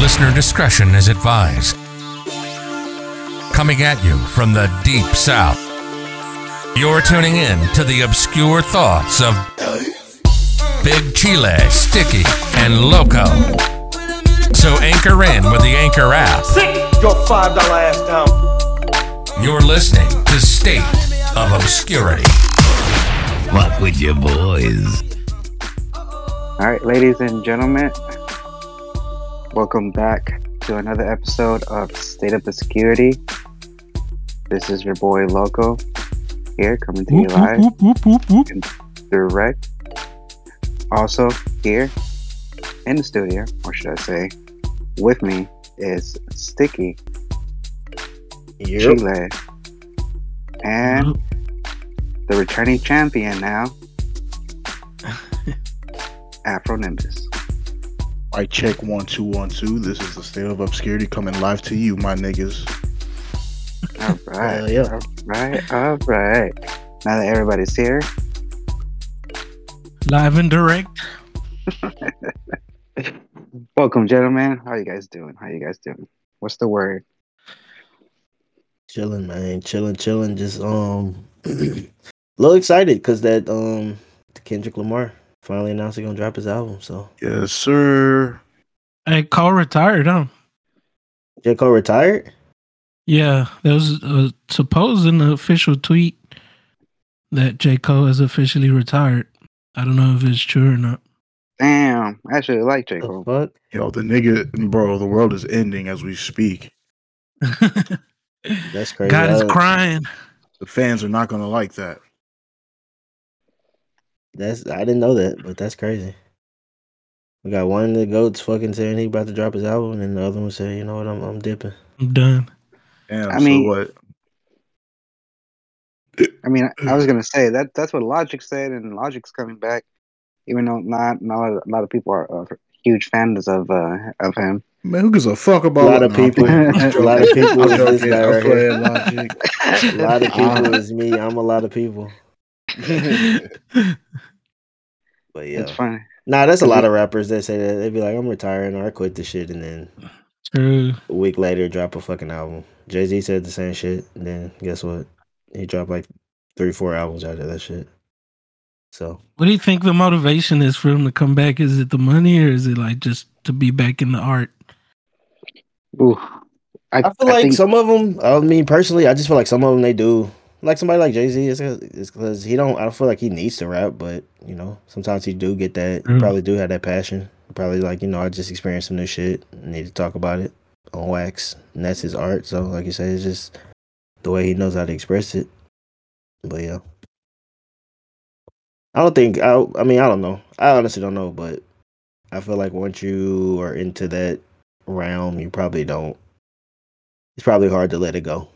Listener discretion is advised. Coming at you from the deep south. You're tuning in to the obscure thoughts of Big Chile, Sticky, and Loco. So anchor in with the Anchor app. Sit your five dollar ass down. You're listening to State of Obscurity. Fuck with your boys. All right, ladies and gentlemen, welcome back to another episode of State of Obscurity. This is your boy Loco here, coming to you live and direct. Also here in the studio, or should I say, with me is Sticky, Chile, and the returning champion now, Afro Nimbus. I check one two one two. This is the state of obscurity coming live to you, my niggas. All right, Hell yeah. all right, all right. Now that everybody's here, Live and direct. welcome, gentlemen. How you guys doing? How you guys doing? What's the word? Chilling, man. Chilling, chilling. Just um, a little excited because that um, Kendrick Lamar finally announced he's gonna drop his album. So Yes, sir. Hey, Cole retired, huh? J Cole retired. Yeah, there was uh, supposed an official tweet that J. Cole has officially retired. I don't know if it's true or not. Damn, I actually like J. Cole. fuck? Yo, the nigga, bro, the world is ending as we speak. That's crazy. God is crying. The fans are not gonna like that. That's I didn't know that, but that's crazy. We got one of the goats fucking saying he about to drop his album, and the other one saying, "You know what? I'm I'm dipping." I'm done. Damn. I mean- so what? I mean, I, I was gonna say that that's what Logic said, and Logic's coming back, even though not not a lot of people are uh, huge fans of uh, of him. Man, who gives a fuck about A lot of people- a lot of people is this guy right here. Logic. A lot of people Uh, is me. I'm a lot of people. But yeah, It's funny. nah, that's a lot of rappers that say that they'd be like, "I'm retiring" or "I quit the shit," and then True. a week later drop a fucking album. Jay Z said the same shit. And then guess what? He dropped like three, four albums after that shit. So What do you think the motivation is for him to come back? Is it the money or is it like just to be back in the art? Ooh, I, I feel like think, some of them. I mean, personally, I just feel like some of them they do. Like somebody like Jay Z, it's because he don't. I don't feel like he needs to rap, but you know, sometimes he do get that. Mm. probably do have that passion. Probably like you know, I just experienced some new shit. Need to talk about it on wax, and that's his art. So, like you said, it's just the way he knows how to express it. But yeah, I don't think. I. I mean, I don't know. I honestly don't know, but I feel like once you are into that realm, you probably don't it's probably hard to let it go.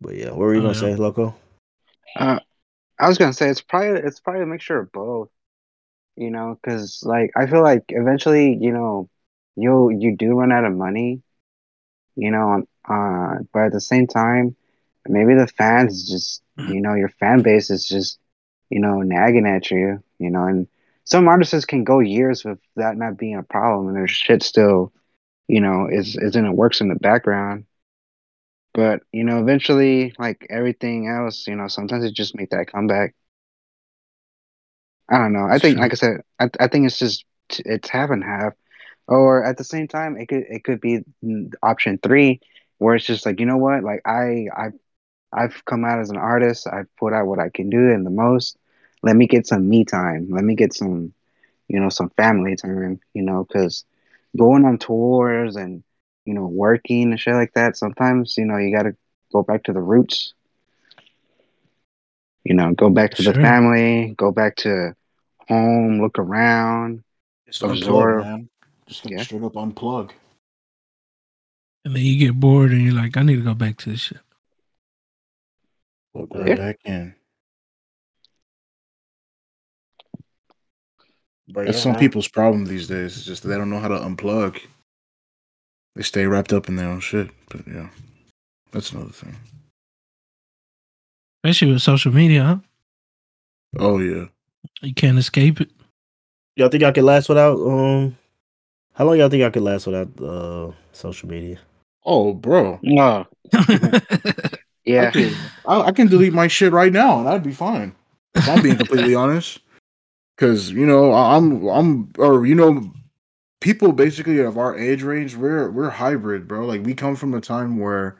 But yeah, what were you Oh, gonna yeah. say, Loco? Uh, I was gonna say it's probably it's probably a mixture of both, you know, because like I feel like eventually, you know, you you do run out of money, you know, uh, but at the same time, maybe the fans just, you know, your fan base is just, you know, nagging at you, you know, and some artists can go years with that not being a problem, and their shit still, you know, is is in it works in the background. But you know, eventually, like everything else, you know, sometimes it just make that comeback. I don't know. I think, like I said, I, I think it's just it's half and half. Or at the same time, it could it could be option three, where it's just like you know what, like I I I've come out as an artist. I've put out what I can do and the most. Let me get some me time. Let me get some, you know, some family time. You know, because going on tours and you know working and shit like that. Sometimes you know you got to go back to the roots. You know, go back to the family. Go back to home. Look around. Just Absorb. unplug, man. Just Yeah. straight up unplug. And then you get bored and you're like, I need to go back to this shit. Plug Yeah. right back in. But That's yeah, some man. people's problem these days. It's just that they don't know how to unplug. They stay wrapped up in their own shit. But yeah, that's another thing. Especially with social media, huh? Oh yeah. You can't escape it. Y'all think y'all could last without um How long y'all think I could last without uh, social media? Oh, bro. No. I Yeah. can, I, I can delete my shit right now and I'd be fine. If I'm being completely honest. Cause you know, I'm I'm or you know, people basically of our age range, we're we're hybrid, bro. Like we come from a time where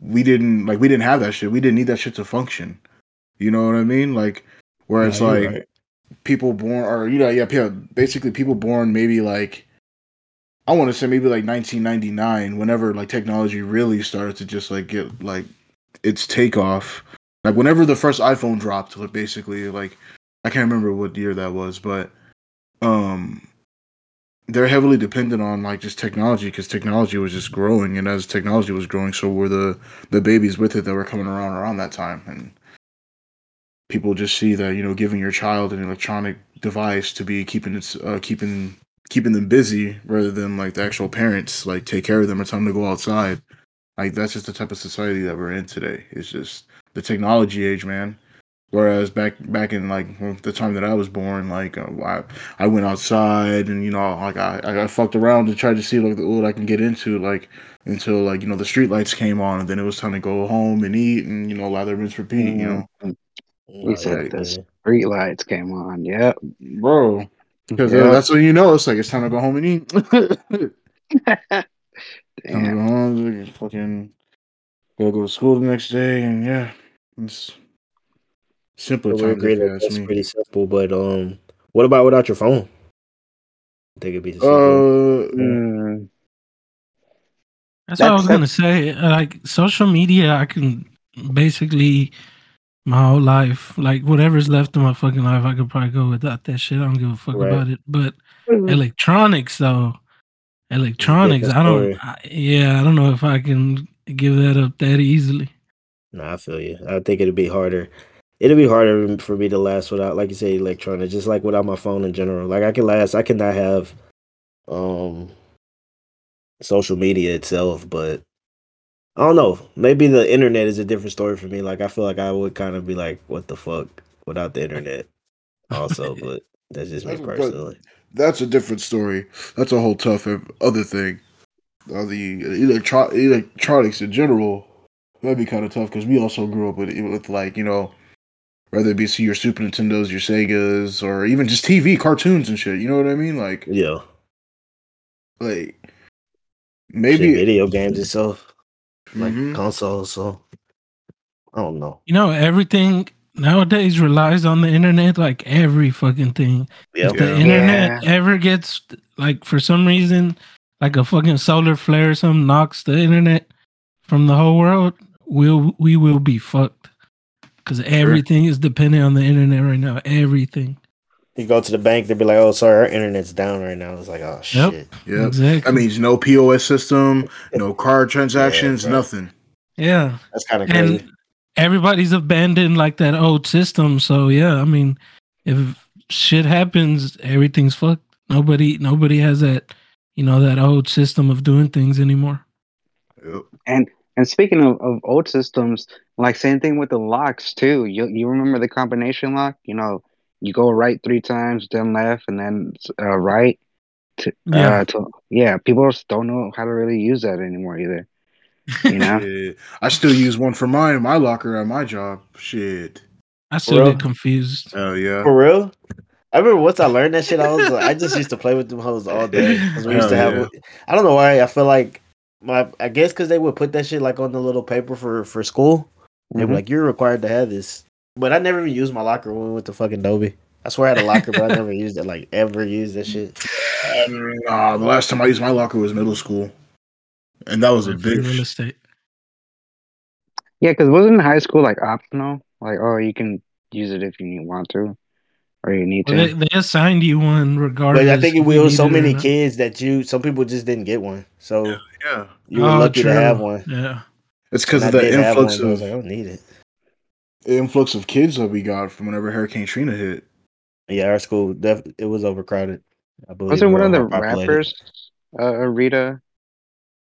we didn't like we didn't have that shit. We didn't need that shit to function. You know what I mean? Like where it's Nah, like right. people born or you know, yeah, yeah, basically people born maybe like I want to say maybe like 1999, whenever like technology really started to just like get like its takeoff. Like whenever the first iPhone dropped, like basically like I can't remember what year that was, but um they're heavily dependent on like just technology because technology was just growing and as technology was growing so were the the babies with it that were coming around around that time and people just see that you know giving your child an electronic device to be keeping its uh, keeping keeping them busy rather than like the actual parents like take care of them or them to go outside like that's just the type of society that we're in today. It's just the technology age man whereas back back in like the time that i was born like uh, I, I went outside and you know like I, I fucked around and tried to see like what i can get into like until like you know the street lights came on and then it was time to go home and eat and you know lather rinse repeat you know Mhm. Oh, You said yeah, the yeah. street lights came on. Yep. bro because Yep. that's when you know it's like it's time to go home and eat time to go home fucking gotta go to school the next day and yeah it's simpler we times agree that that's me pretty simple. But um, what about without your phone? I think it'd be the same. uh Mm, That's what I That's- was gonna say. Like social media, I can basically my whole life, like whatever's left of my fucking life, I could probably go without that shit. I don't give a fuck Right. about it. But electronics, though, electronics, different I don't. I, yeah, I don't know if I can give that up that easily. No, I feel you. I think it'd be harder. It'd be harder for me to last without, like you say, electronics. Just like without my phone in general. Like I can last. I cannot have, um, social media itself, but I don't know. Maybe the internet is a different story for me. Like I feel like I would kind of be like, what the fuck without the internet. Also, but that's just me That's- personally. that's a different story that's a whole tough other thing uh, the electro- electronics in general that'd be kind of tough because we also grew up with with like you know whether it be your super nintendos your segas or even just tv cartoons and shit you know what i mean like Yeah, like maybe maybe video games itself, like Mhm. consoles. So I don't know. You know, everything nowadays relies on the internet. Like every fucking thing. Yeah, If the Yeah. internet ever gets like for some reason, like a fucking solar flare or something knocks the internet from the whole world, we'll we will be fucked. Because everything is dependent on the internet right now. Everything. you go to the bank, they'll be like, "Oh, sorry, our internet's down right now." It's like, "Oh Yep. shit." yeah Exactly. that means no pos system no card transactions bro. nothing yeah. That's kind of crazy. And everybody's abandoned like that old system. So yeah, I mean, if shit happens, everything's fucked. Nobody nobody has that, you know, that old system of doing things anymore. Yep. And and speaking of, of old systems, like same thing with the locks too. You you remember the combination lock? You know, you go right three times, then left, and then uh, right. To, Yeah. uh, to, yeah. People just don't know how to really use that anymore either. You know. Yeah. i still use one for mine my locker at my job shit I still Bro. get confused. Oh yeah For real? I remember once I learned that shit, I was like, I just used to play with them hoes all day. 'Cause we used to Hell have. I don't know why. I feel like my. I guess because they would put that shit like on the little paper for for school. They were Mhm. like, "You're required to have this." But I never even used my locker when we went to fucking Dobie. I swear I had a locker, but I never used it. Like ever used that shit. Um, nah, the last time I used my locker was middle school, and that was a big mistake. Yeah, because wasn't high school like optional? Like, oh, you can use it if you want to, or you need Well, to. they, they assigned you one regardless. But I think it if you was so needed it or many kids that you. Some people just didn't get one, so Yeah, you were Oh, lucky to have one. Yeah. it's because of the influx one, but I was of like, I don't need it. the influx of kids that we got from whenever Hurricane Trina hit. Yeah, our school def- it was overcrowded. I believe. Was it we one of the rappers? Uh, Rita.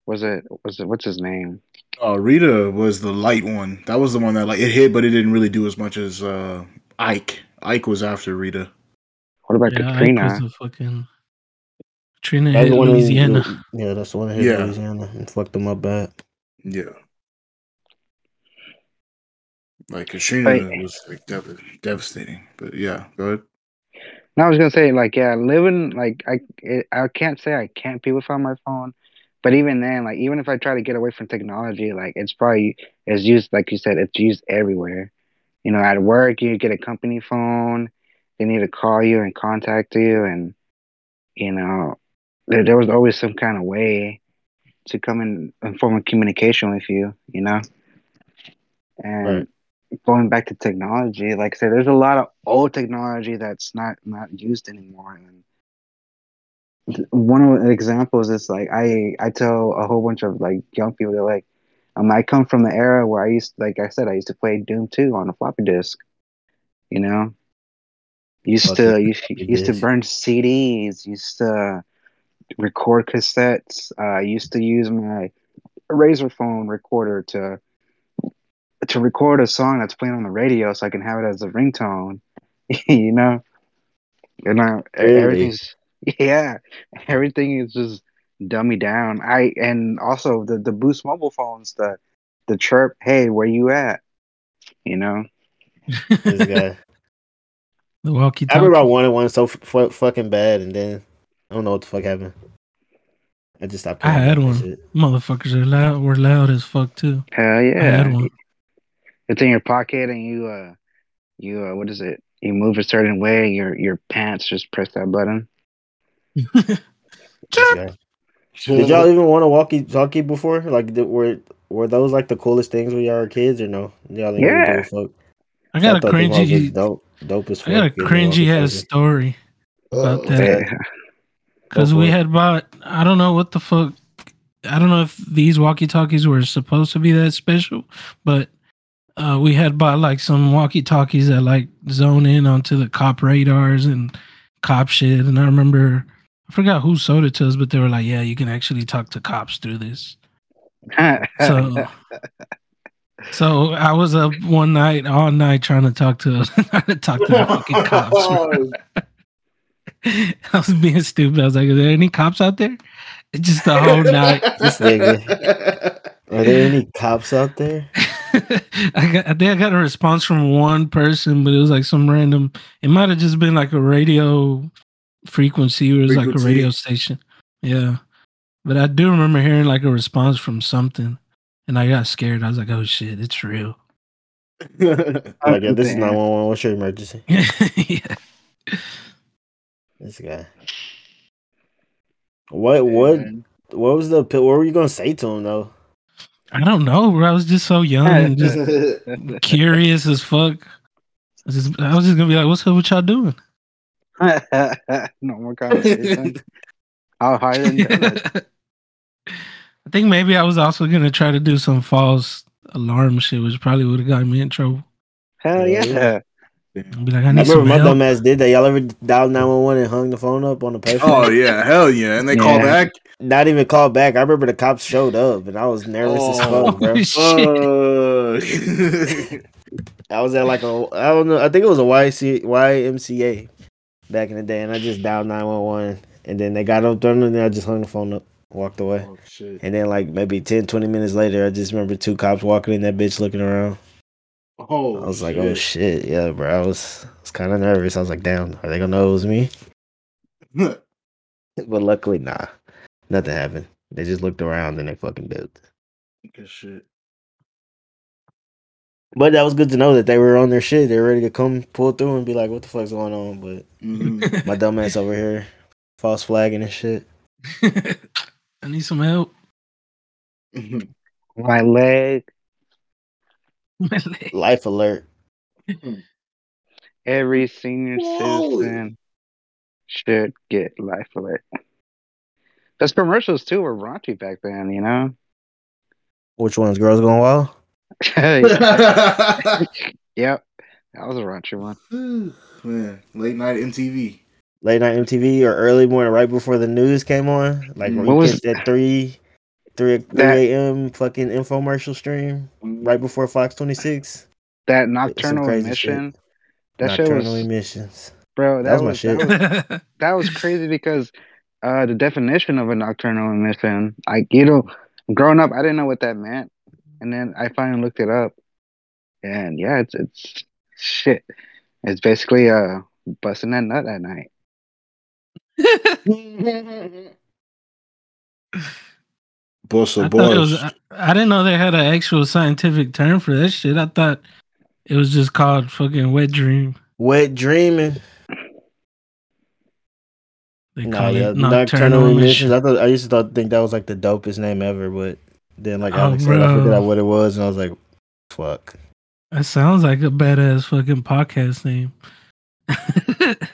Was it? Was it? What's his name? Oh, Rita was the light one. That was the one that like it hit, but it didn't really do as much as uh Ike. Ike was after Rita. What about Yeah, Ike Katrina? was a fucking. Trina That's hit the one in- Louisiana. yeah, that's the one in Yeah. Louisiana and fucked them up bad. Yeah. Like Katrina Like- was like dev- devastating, but yeah, go ahead. No, I was gonna say like yeah, living like I it, I can't say I can't be without my phone, but even then, like even if I try to get away from technology, like it's probably it's used like you said, it's used everywhere. You know, at work you get a company phone, they need to call you and contact you, and you know, there there was always some kind of way to come in and form a communication with you. You know, and Right. going back to technology, like I said, there's a lot of old technology that's not not used anymore. And one of the examples is like I I tell a whole bunch of like young people they're like, um, I come from the era where I used like I said I used to play Doom 2 on a floppy disk. You know, used to used, used to burn CDs, used to record cassettes. Uh, used to use my Razr phone recorder to to record a song that's playing on the radio so I can have it as a ringtone. you know? And Really? everything's yeah, everything is just dummy down. I and also the the Boost mobile phones, the the chirp, hey, where you at? You know? This guy. the walkie I remember I talkie. wanted one so f- fu- fucking bad, and then I don't know what the fuck happened. I just stopped. I had one. shit. Motherfuckers are loud. We're loud as fuck too. Hell I yeah. had one. It's in your pocket and you uh you uh what is it? You move a certain way, your your pants just press that button. This guy. Did y'all even want a walkie-talkie before? Like, did, were were those like the coolest things when y'all were kids, or no? Y'all didn't Yeah. give a fuck. I got a thought them hoes was cringy. dope, dope as fuck. I got a cringy ass story about Oh, that. Because we had bought, I don't know what the fuck. I don't know if these walkie talkies were supposed to be that special, but uh, we had bought like some walkie talkies that like zone in onto the cop radars and cop shit. And I remember, I forgot who sold it to us, but they were like, yeah, you can actually talk to cops through this. So, so I was up one night, all night, trying to talk to, trying to talk to the fucking cops. Oh, bro. I was being stupid. I was like, "Are there any cops out there?" It's just the whole night. This Are there any cops out there? I got, I think I got a response from one person, but it was like some random. It might have just been like a radio frequency, or it was like a radio station. Yeah, but I do remember hearing like a response from something, and I got scared. I was like, "Oh shit, it's real." like, yeah, this is 911. What's your emergency? yeah. This guy. What what what was the what were you gonna say to him though? I don't know, bro. I was just so young and just curious as fuck. I was just, I was just gonna be like, "What's up? What y'all doing?" no more conversation. How high than? I think maybe I was also gonna try to do some false alarm shit, which probably would have got me in trouble. Hell Yeah, yeah. I'd be like, I I remember some my help. dumb ass did that. Y'all ever dial nine one one and hung the phone up on the person? oh yeah, hell yeah! And they call Yeah. back. Not even called back. I remember the cops showed up and I was nervous as Oh. fuck, bro. Shit. I was at like a I don't know. I think it was a YC, YMCA back in the day, and I just dialed nine one one, and then they got up there, and then I just hung the phone up, walked away, oh shit! and then like maybe 10, 20 minutes later, I just remember two cops walking in that bitch looking around. Oh, I was like, oh shit, yeah, bro. I was was kind of nervous. I was like, damn, are they gonna know it was me? But luckily, nah, nothing happened. They just looked around and they fucking dipped. Good shit. But that was good to know that they were on their shit. They were ready to come pull through and be like, what the fuck's going on? But Mhm. my dumb ass over here, false flagging and shit. I need some help. My leg. Life alert. Every senior Whoa. citizen should get life alert. Those commercials too were raunchy back then, you know. Which one's girls going wild? yep, that was a raunchy one. Man, late night MTV. Late night MTV or early morning, right before the news came on. Like Mm. when What you was- catch that three, three, three a.m. fucking infomercial stream right before Fox Twenty Six. That nocturnal emission. shit. That shit Nocturnal was, emissions. bro. That, that was my shit. That was, that was crazy because uh, the definition of a nocturnal emission. I, you know, growing up, I didn't know what that meant, and then I finally looked it up, and yeah, it's it's shit. It's basically uh busting that nut at night. Boss I of thought was. I, I didn't know they had an actual scientific term for that shit. I thought it was just called fucking wet dream. Wet dreaming. They Nah, call yeah, it nocturnal nocturnal emissions. emission. I thought I used to thought, think that was like the dopest name ever, but then like Oh, said, I bro. forgot what it was, and I was like, "Fuck." That sounds like a badass fucking podcast name.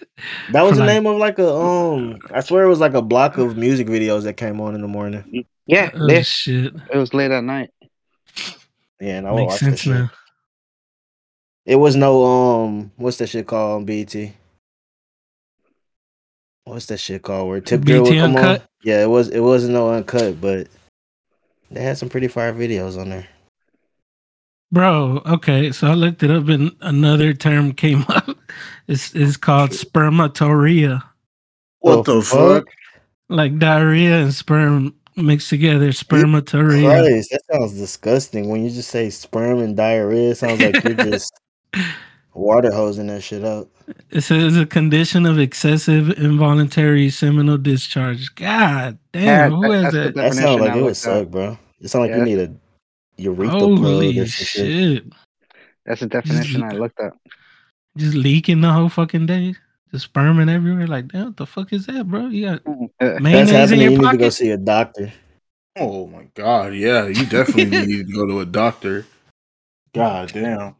That was For the like- name of like a um. I swear it was like a block of music videos that came on in the morning. Yeah, Oh yeah, shit. it was late at night. Yeah, and I would Makes watch that sense shit. now. It was no um. What's that shit called on BT? What's that shit called? Where Tip Drill would BT come on? Yeah, it was. It wasn't no uncut, but they had some pretty fire videos on there. Bro, okay, so I looked it up and another term came up. It's it's called spermatorrhea. What the fuck? Like diarrhea and sperm mixed together. Spermatorrhea. Christ, that sounds disgusting. When you just say sperm and diarrhea, it sounds like you're just water hosing that shit up. It says a condition of excessive involuntary seminal discharge. God damn, who that- has that's that? That sounds like it would looked up. suck, bro. It sounds like Yeah. you need a urethra plug Holy or some shit. shit. That's the definition I looked up. Just leaking the whole fucking day. Just sperming everywhere. Like, damn, what the fuck is that, bro? You got hmm. That's mayonnaise in happening. your You need to go see a doctor. Oh my god, yeah, you definitely need to go to a doctor. God damn.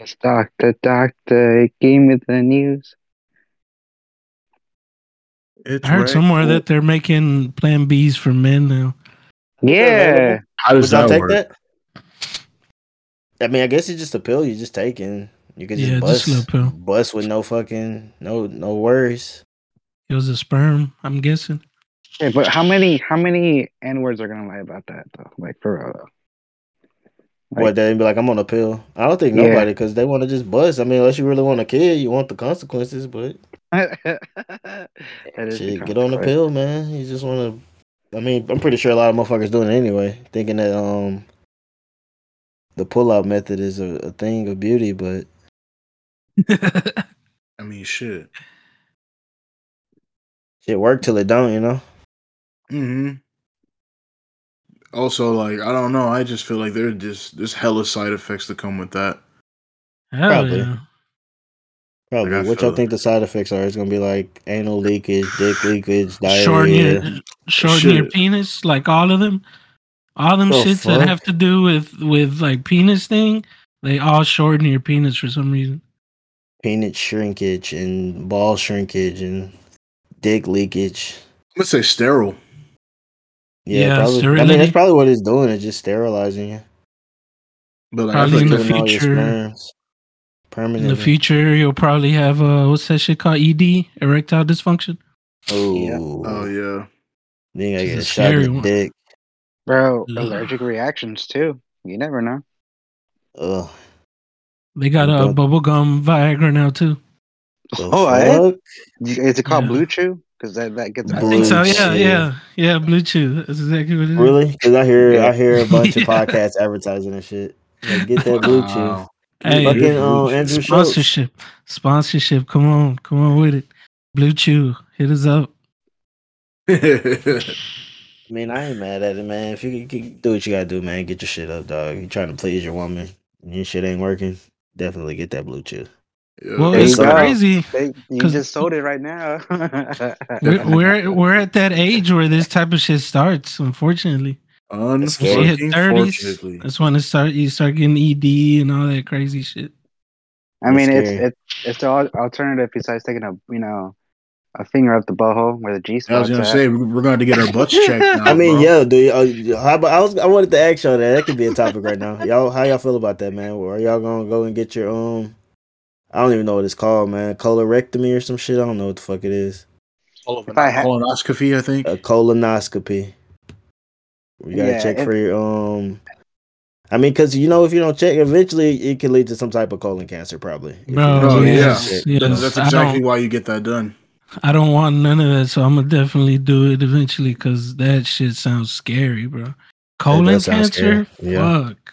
It's doctor, doctor, it gave me the news. It's I heard right. somewhere that they're making Plan Bs for men now. Yeah, How does Would that take work? that? I mean, I guess it's just a pill you're just taking. you can just Yeah, bust, just pill. bust with no fucking no no worries. It was a sperm, I'm guessing. Yeah, but how many how many n words are gonna lie about that though? Like for real. though? Like- What they be like, I'm on a pill. I don't think Yeah. nobody because they want to just bust. I mean, unless you really want a kid, you want the consequences. But that is the shit, get on the pill, man. You just want to. I mean, I'm pretty sure a lot of motherfuckers doing it anyway, thinking that um the pull out method is a, a thing of beauty, but I mean, shit. shit work till it don't, you know. Mm hmm Also, like, I don't know. I just feel like there just there's hella side effects that come with that. Hell Probably. yeah. Probably. Like, I what y'all feel- think the side effects are? It's gonna be like anal leakage, dick leakage, Shorten your, diarrhea. shorten your penis, like all of them. All them The shits that have to do with with like penis thing, they all shorten your penis for some reason. penis shrinkage and ball shrinkage and dick leakage. I'm gonna say sterile. Yeah, Yeah, probably. I mean, that's probably what it's doing. It's just sterilizing you. But like, Probably in the like Killing all your future- sperms In the future, you'll probably have uh, what's that shit called? ED, erectile dysfunction. Oh, oh yeah. Then you get a a shot in the dick. Bro, Ugh. allergic reactions too. You never know. Ugh. They got a Don't- bubblegum Viagra now too. Oh, I- Is it called Yeah. Blue Chew? Because that, that gets. I think so. Yeah, Chew. yeah, yeah. Blue Chew. That's exactly what it is. Really? Because I hear I hear a bunch Yeah. of podcasts advertising and shit. Like, get that blue chew. Wow. Hey, Fucking um, Blue Chew. Andrew Schulz. Sponsorship. Sponsorship. Come on. Come on with it. Blue Chew. Hit us up. I mean, I ain't mad at it, man. If you, you can do what you gotta do, man, get your shit up, dog. You trying to please your woman, and your shit ain't working. Definitely get that blue chew. Yeah. Well, There it's go. crazy. They, you 'Cause- just sold it right now. We're, we're we're at that age where this type of shit starts. Unfortunately, It's Once you hit thirties, Unfortunately. that's when it start. You start getting ED and all that crazy shit. I mean, That's it's scary. it's it's the alternative besides taking a you know a finger up the butthole where the G I was spot's gonna at. say we- we're going to get our butts checked. Now, I mean, bro. yeah, dude. Uh, how about, I was I wanted to ask y'all that. That could be a topic right now. Y'all, how y'all feel about that, man? Are y'all gonna go and get your um? I don't even know what it's called, man. Colorectomy or some shit. I don't know what the fuck it is. If I had, colonoscopy, I think. A colonoscopy. You gotta Yeah, check it- for your um. I mean, because you know, if you don't check, eventually it can lead to some type of colon cancer, probably. if you Oh, check. yeah. yes, yes. That's, that's I exactly why you get that done. I don't want none of that, so I'm gonna definitely do it eventually because that shit sounds scary, bro. Colon cancer, yeah. fuck.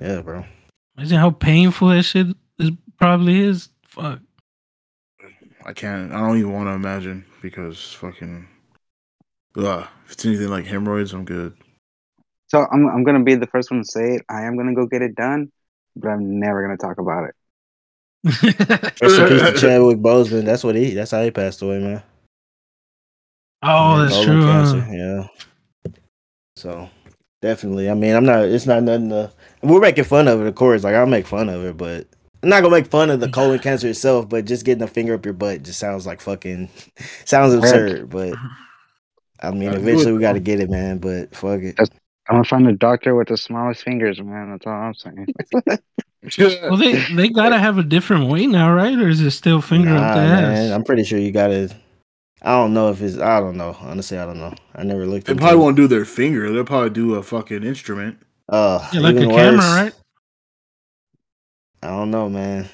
Yeah, bro. Imagine how painful that shit is, probably is. Fuck. I can't. I don't even want to imagine because fucking. Ugh, if it's anything like hemorrhoids, I'm good. So I'm I'm gonna be the first one to say it. I am gonna go get it done, but I'm never gonna talk about it. Rest in peace to Chadwick Boseman. That's what he. That's how he passed away, man. oh, Yeah, that's true. cancer, Yeah. So definitely. I mean, I'm not. It's not nothing. To, we're making fun of it, of course. Like I'll make fun of it, but I'm not gonna make fun of the colon cancer itself. But just getting a finger up your butt just sounds like fucking. Sounds absurd, but. I mean, Gotta eventually we got to get it, man. But fuck it. That's- I'm gonna find a doctor with the smallest fingers, man. That's all I'm saying. Well, they they gotta have a different way now, right? Or is it still finger up the man, ass? I'm pretty sure you gotta. I don't know if it's. I don't know. Honestly, I don't know. I never looked. At it. They probably it. won't do their finger. They'll probably do a fucking instrument. Uh, Yeah, like a even camera, right? I don't know, man.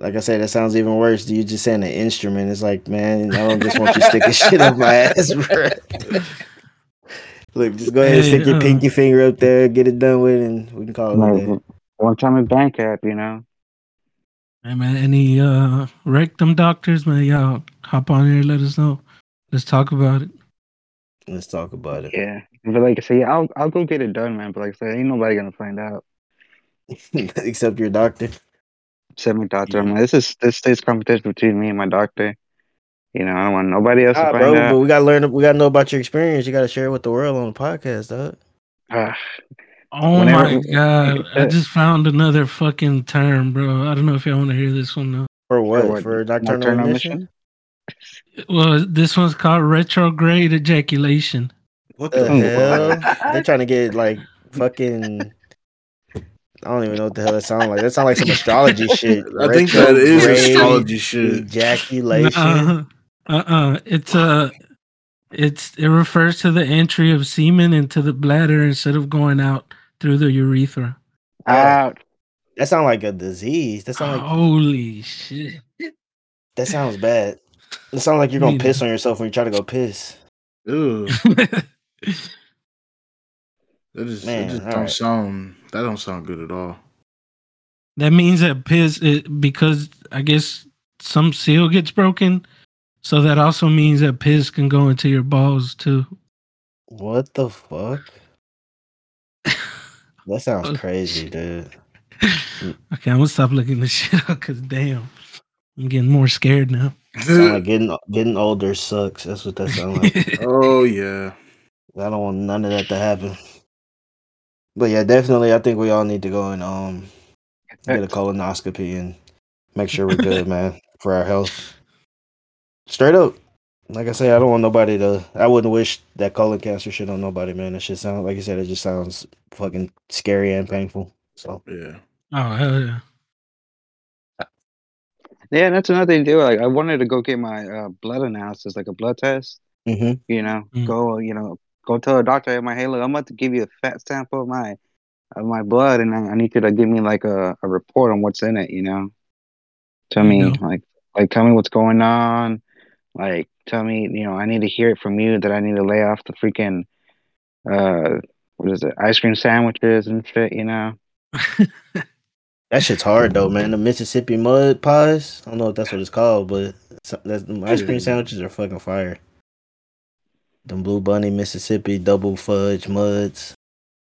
Like I said, that sounds even worse. Do you just saying an instrument. It's like, man, I don't just want you sticking shit up my ass, bro. Look, just go ahead and stick your uh, pinky finger up there, get it done with, and we can call it a day. Like, one time at bank cap, you know. Hey man, any uh rectum doctors, man, y'all hop on here, let us know. Let's talk about it. Let's talk about it. Yeah, but like I say, I'll I'll go get it done, man. But like I said, ain't nobody gonna find out Except your doctor. except my doctor. I'm like, this is this stays competition between me and my doctor. You know, I don't want nobody else Ah, to find bro, out. but we gotta learn. We gotta know about your experience. You gotta share it with the world on the podcast, dog. Ah, Oh Whenever- my god. I just found another fucking term, bro. I don't know if y'all want to hear this one though. For what? what? For nocturnal, Nocturnal emission? Well, this one's called retrograde ejaculation. What The the hell? They're trying to get like fucking. I don't even know what the hell that sounds like. That sounds like some astrology shit. I think that is Retrograde astrology shit. Ejaculation. Uh uh uh. It's uh it's it refers to the entry of semen into the bladder instead of going out through the urethra. out. That sounds like a disease. That sounds like Holy shit. that sounds bad. It sounds like you're gonna piss on yourself when you try to go piss. Ew. That just, Man, that just don't alright. sound. That don't sound good at all. that means that piss it, because I guess some seal gets broken. So that also means that piss can go into your balls too. What the fuck? That sounds crazy, dude. Okay, I'm gonna stop looking this shit up because damn, I'm getting more scared now. Like getting getting older sucks. That's what that sounds like. oh yeah. I don't want none of that to happen. But yeah, definitely, I think we all need to go and um get a colonoscopy and make sure we're good, man, for our health. Straight up, like I say, I don't want nobody to. I wouldn't wish that colon cancer shit on nobody, man. That shit sounds like you said. It just sounds fucking scary and painful. So Yeah. oh hell yeah! Yeah, that's another thing too. Like, I wanted to go get my uh, blood analysis, like a blood test. hmm You know, Mm. go, you know, go tell a doctor, hey, my hey, look, I'm about to give you a fat sample of my of my blood, and I, I need you to give me like a, a report on what's in it. You know, tell me like like tell me what's going on. Like, tell me, you know, I need to hear it from you that I need to lay off the freaking uh, what is it, ice cream sandwiches and shit. You know. that shit's hard though, man. The Mississippi mud pies. I don't know if that's what it's called, but that's, ice cream sandwiches are fucking fire. Them Blue Bunny Mississippi double fudge muds.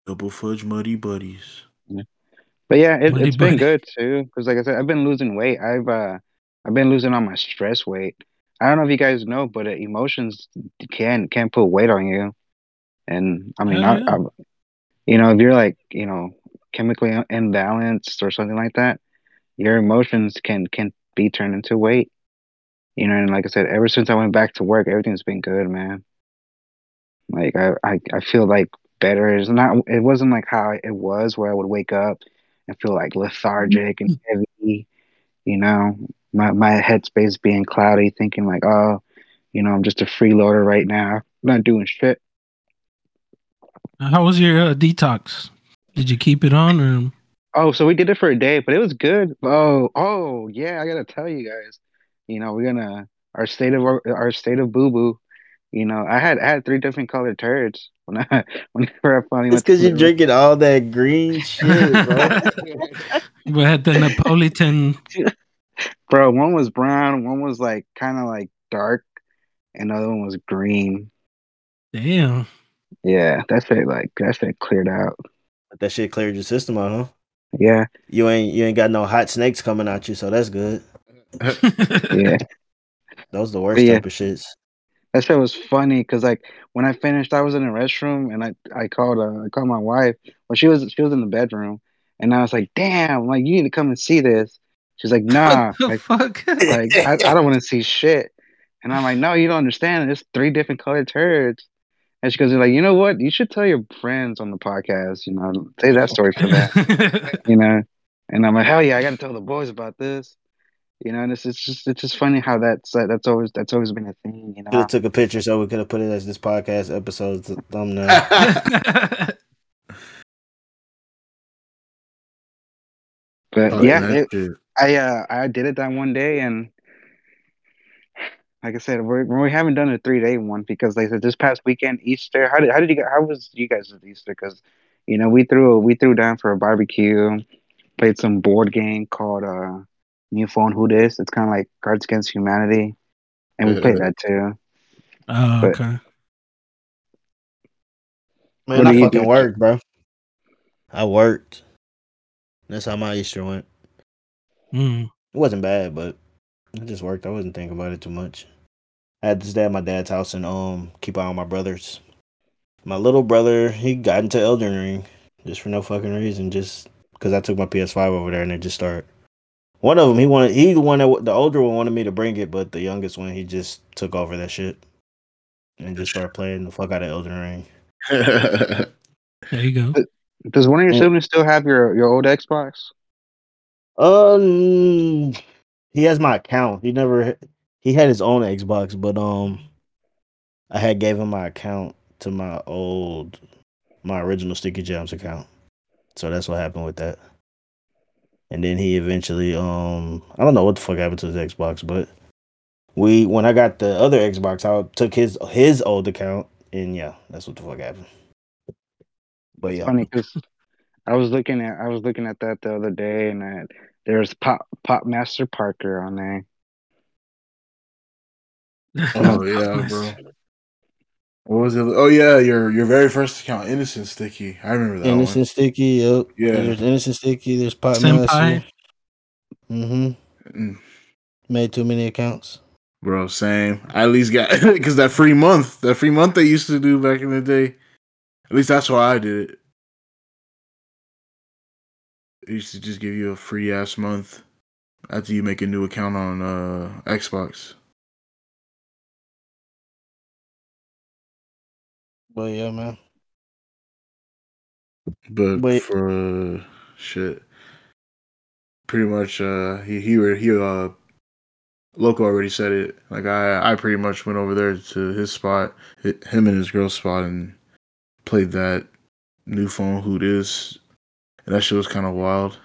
Double fudge muddy buddies. But yeah, it, Buddy, it's been good too. Because like I said, I've been losing weight. I've uh, I've been losing all my stress weight. I don't know if you guys know, but uh, emotions can can put weight on you. And I mean, Hell I, yeah. I, you know, if you're like, you know, chemically imbalanced or something like that, your emotions can can be turned into weight. You know, and like I said, ever since I went back to work, everything's been good, man. Like I, I, I feel like better. It's not. It wasn't like how it was where I would wake up and feel like lethargic and heavy. You know, my my headspace being cloudy, thinking like, oh, you know, I'm just a freeloader right now, not doing shit. How was your uh, detox? Did you keep it on or? Oh, so we did it for a day, but it was good. Oh, oh yeah, I gotta tell you guys. You know, we're gonna our state of our, our state of boo boo. You know, I had I had three different colored turds when I whenever I finally It's went. because you're drinking all that green shit, bro. We had the Neapolitan. Bro, one was brown, one was like kind of like dark, and the other one was green. Damn. Yeah, that shit like that shit cleared out. that shit cleared your system out, huh? Yeah, You ain't you ain't got no hot snakes coming at you, so that's good. yeah. Those the worst Yeah. type of shits. That shit was funny because like when I finished, I was in the restroom and I I called uh, I called my wife. Well, she was she was in the bedroom, and I was like, "Damn, like you need to come and see this." She's like, "Nah, like, fuck? like I, I don't want to see shit." And I'm like, "No, you don't understand. There's three different colored turds." And she goes, "Like, you know what? You should tell your friends on the podcast. You know, say that story for that. You know." And I'm like, "Hell yeah, I got to tell the boys about this." You know, and it's, it's just it's just funny how that's uh, that's always that's always been a thing. You know, have took a picture so we could have put it as this podcast episode th- thumbnail. but Oh, yeah, that it. I uh I did it that one day and like I said, we're, we haven't done a three day one because like I said this past weekend Easter. How did how did you get how was you guys at Easter? Because you know we threw we threw down for a barbecue, played some board game called uh New Phone Who This. It's kind of like Cards Against Humanity, and we played that too. oh, But- okay. Man, I do you fucking do? worked, bro. I worked. That's how my Easter went. Mm. It wasn't bad, but I just worked. I wasn't thinking about it too much. I had to stay at my dad's house and um keep eye on my brothers. My little brother, he got into Elden Ring just for no fucking reason, just because I took my PS5 over there and it just started. One of them, he wanted, he the one that the older one wanted me to bring it, but the youngest one, he just took over that shit and just started playing the fuck out of Elden Ring. There you go. Does one of your siblings still have your your old Xbox? Um, he has my account. He never he had his own Xbox, but um, I had gave him my account to my old my original Sticky Jams account. So that's what happened with that. And then he eventually um I don't know what the fuck happened to his Xbox, but we when I got the other Xbox, I took his his old account and yeah, that's what the fuck happened. But yeah, funny because I was looking at I was looking at that the other day, and I, there's Pop Pop Master Parker on there. Oh yeah, bro. What was it? Oh yeah, your your very first account, Innocent Sticky. I remember that Innocent Sticky, yep. Yeah. There's Innocent Sticky, there's Pot Senpai. Master. Mm-hmm. Mm, Made too many accounts. Bro, same. I at least got because that free month, that free month they used to do back in the day. At least that's why I did it. They used to just give you a free ass month after you make a new account on uh Xbox. But yeah, man. But Wait. for uh, shit, pretty much uh he he were- he uh Loco already said it. Like I I pretty much went over there to his spot, him and his girl's spot, and played that new phone who this, and that shit was kind of wild.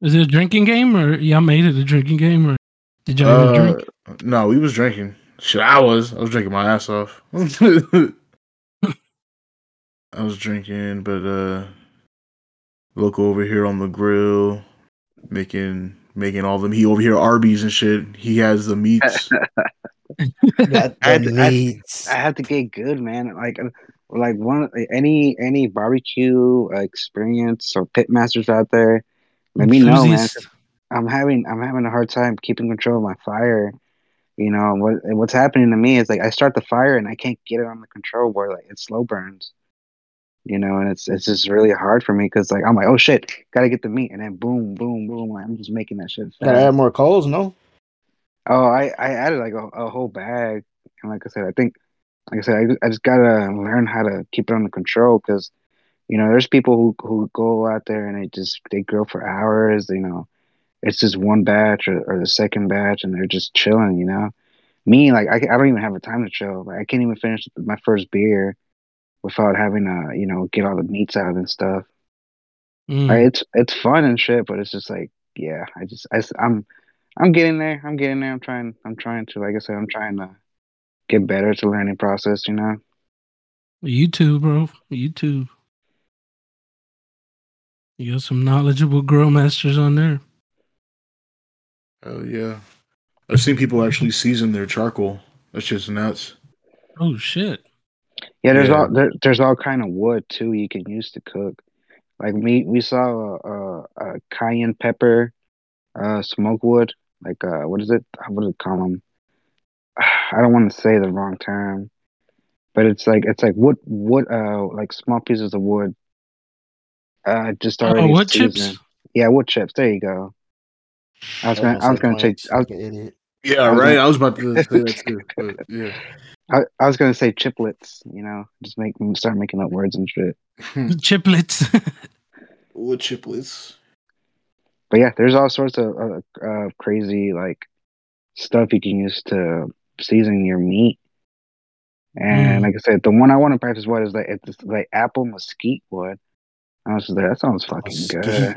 Is it a drinking game or y'all made it a drinking game or did y'all Uh, drink? no, we was drinking. Shit, I was. I was drinking my ass off. I was drinking, but uh, Loco over here on the grill, making making all them. He over here Arby's and shit. He has the meats. Got I had the to- I- meats. I had to get good, man. Like uh, like one any any barbecue uh, experience or pit masters out there, let me know, man. I'm having I'm having a hard time keeping control of my fire. You know what what's happening to me is like I start the fire and I can't get it on the control board. Like it slow burns. You know, and it's it's just really hard for me because like I'm like, oh shit, gotta get the meat, and then boom, boom, boom. Like, I'm just making that shit. Gotta add more coals, no? Oh, I I added like a, a whole bag, and like I said, I think, like I said, I, I just gotta learn how to keep it under control because, you know, there's people who who go out there and they just they grill for hours. You know, it's just one batch or, or the second batch, and they're just chilling. You know, me like I, I don't even have the time to chill. Like I can't even finish my first beer without having to you know get all the meats out and stuff. Mm. Like, it's it's fun and shit, but it's just like yeah, I just I, am I'm getting there. I'm getting there. I'm trying. I'm trying to. Like I said, I'm trying to get better. A learning process. You know. YouTube, bro. YouTube. You got some knowledgeable grill masters on there. Oh yeah. I've seen people actually season their charcoal. That's just nuts. Oh shit. Yeah, there's Yeah. all there, there's all kind of wood too you can use to cook. Like me, we saw a, a, a cayenne pepper, uh, smoke wood. Like uh, what is it? What do they call them? I don't want to say the wrong term, but it's like it's like wood, wood, uh, like small pieces of wood. Uh, just Oh, already wood chips? Yeah, wood chips. There you go. I was gonna, I was gonna take, I was, Like an idiot. Yeah, I was right. gonna- I was about to say that too. But yeah. I, I was gonna say chiplets. You know, just make start making up words and shit. Chiplets. Wood chiplets. but yeah, there's all sorts of uh, uh, crazy like stuff you can use to season your meat. And Mm. like I said, the one I want to practice what is like it's like apple mesquite wood. I was like, that sounds fucking Mesquite. good.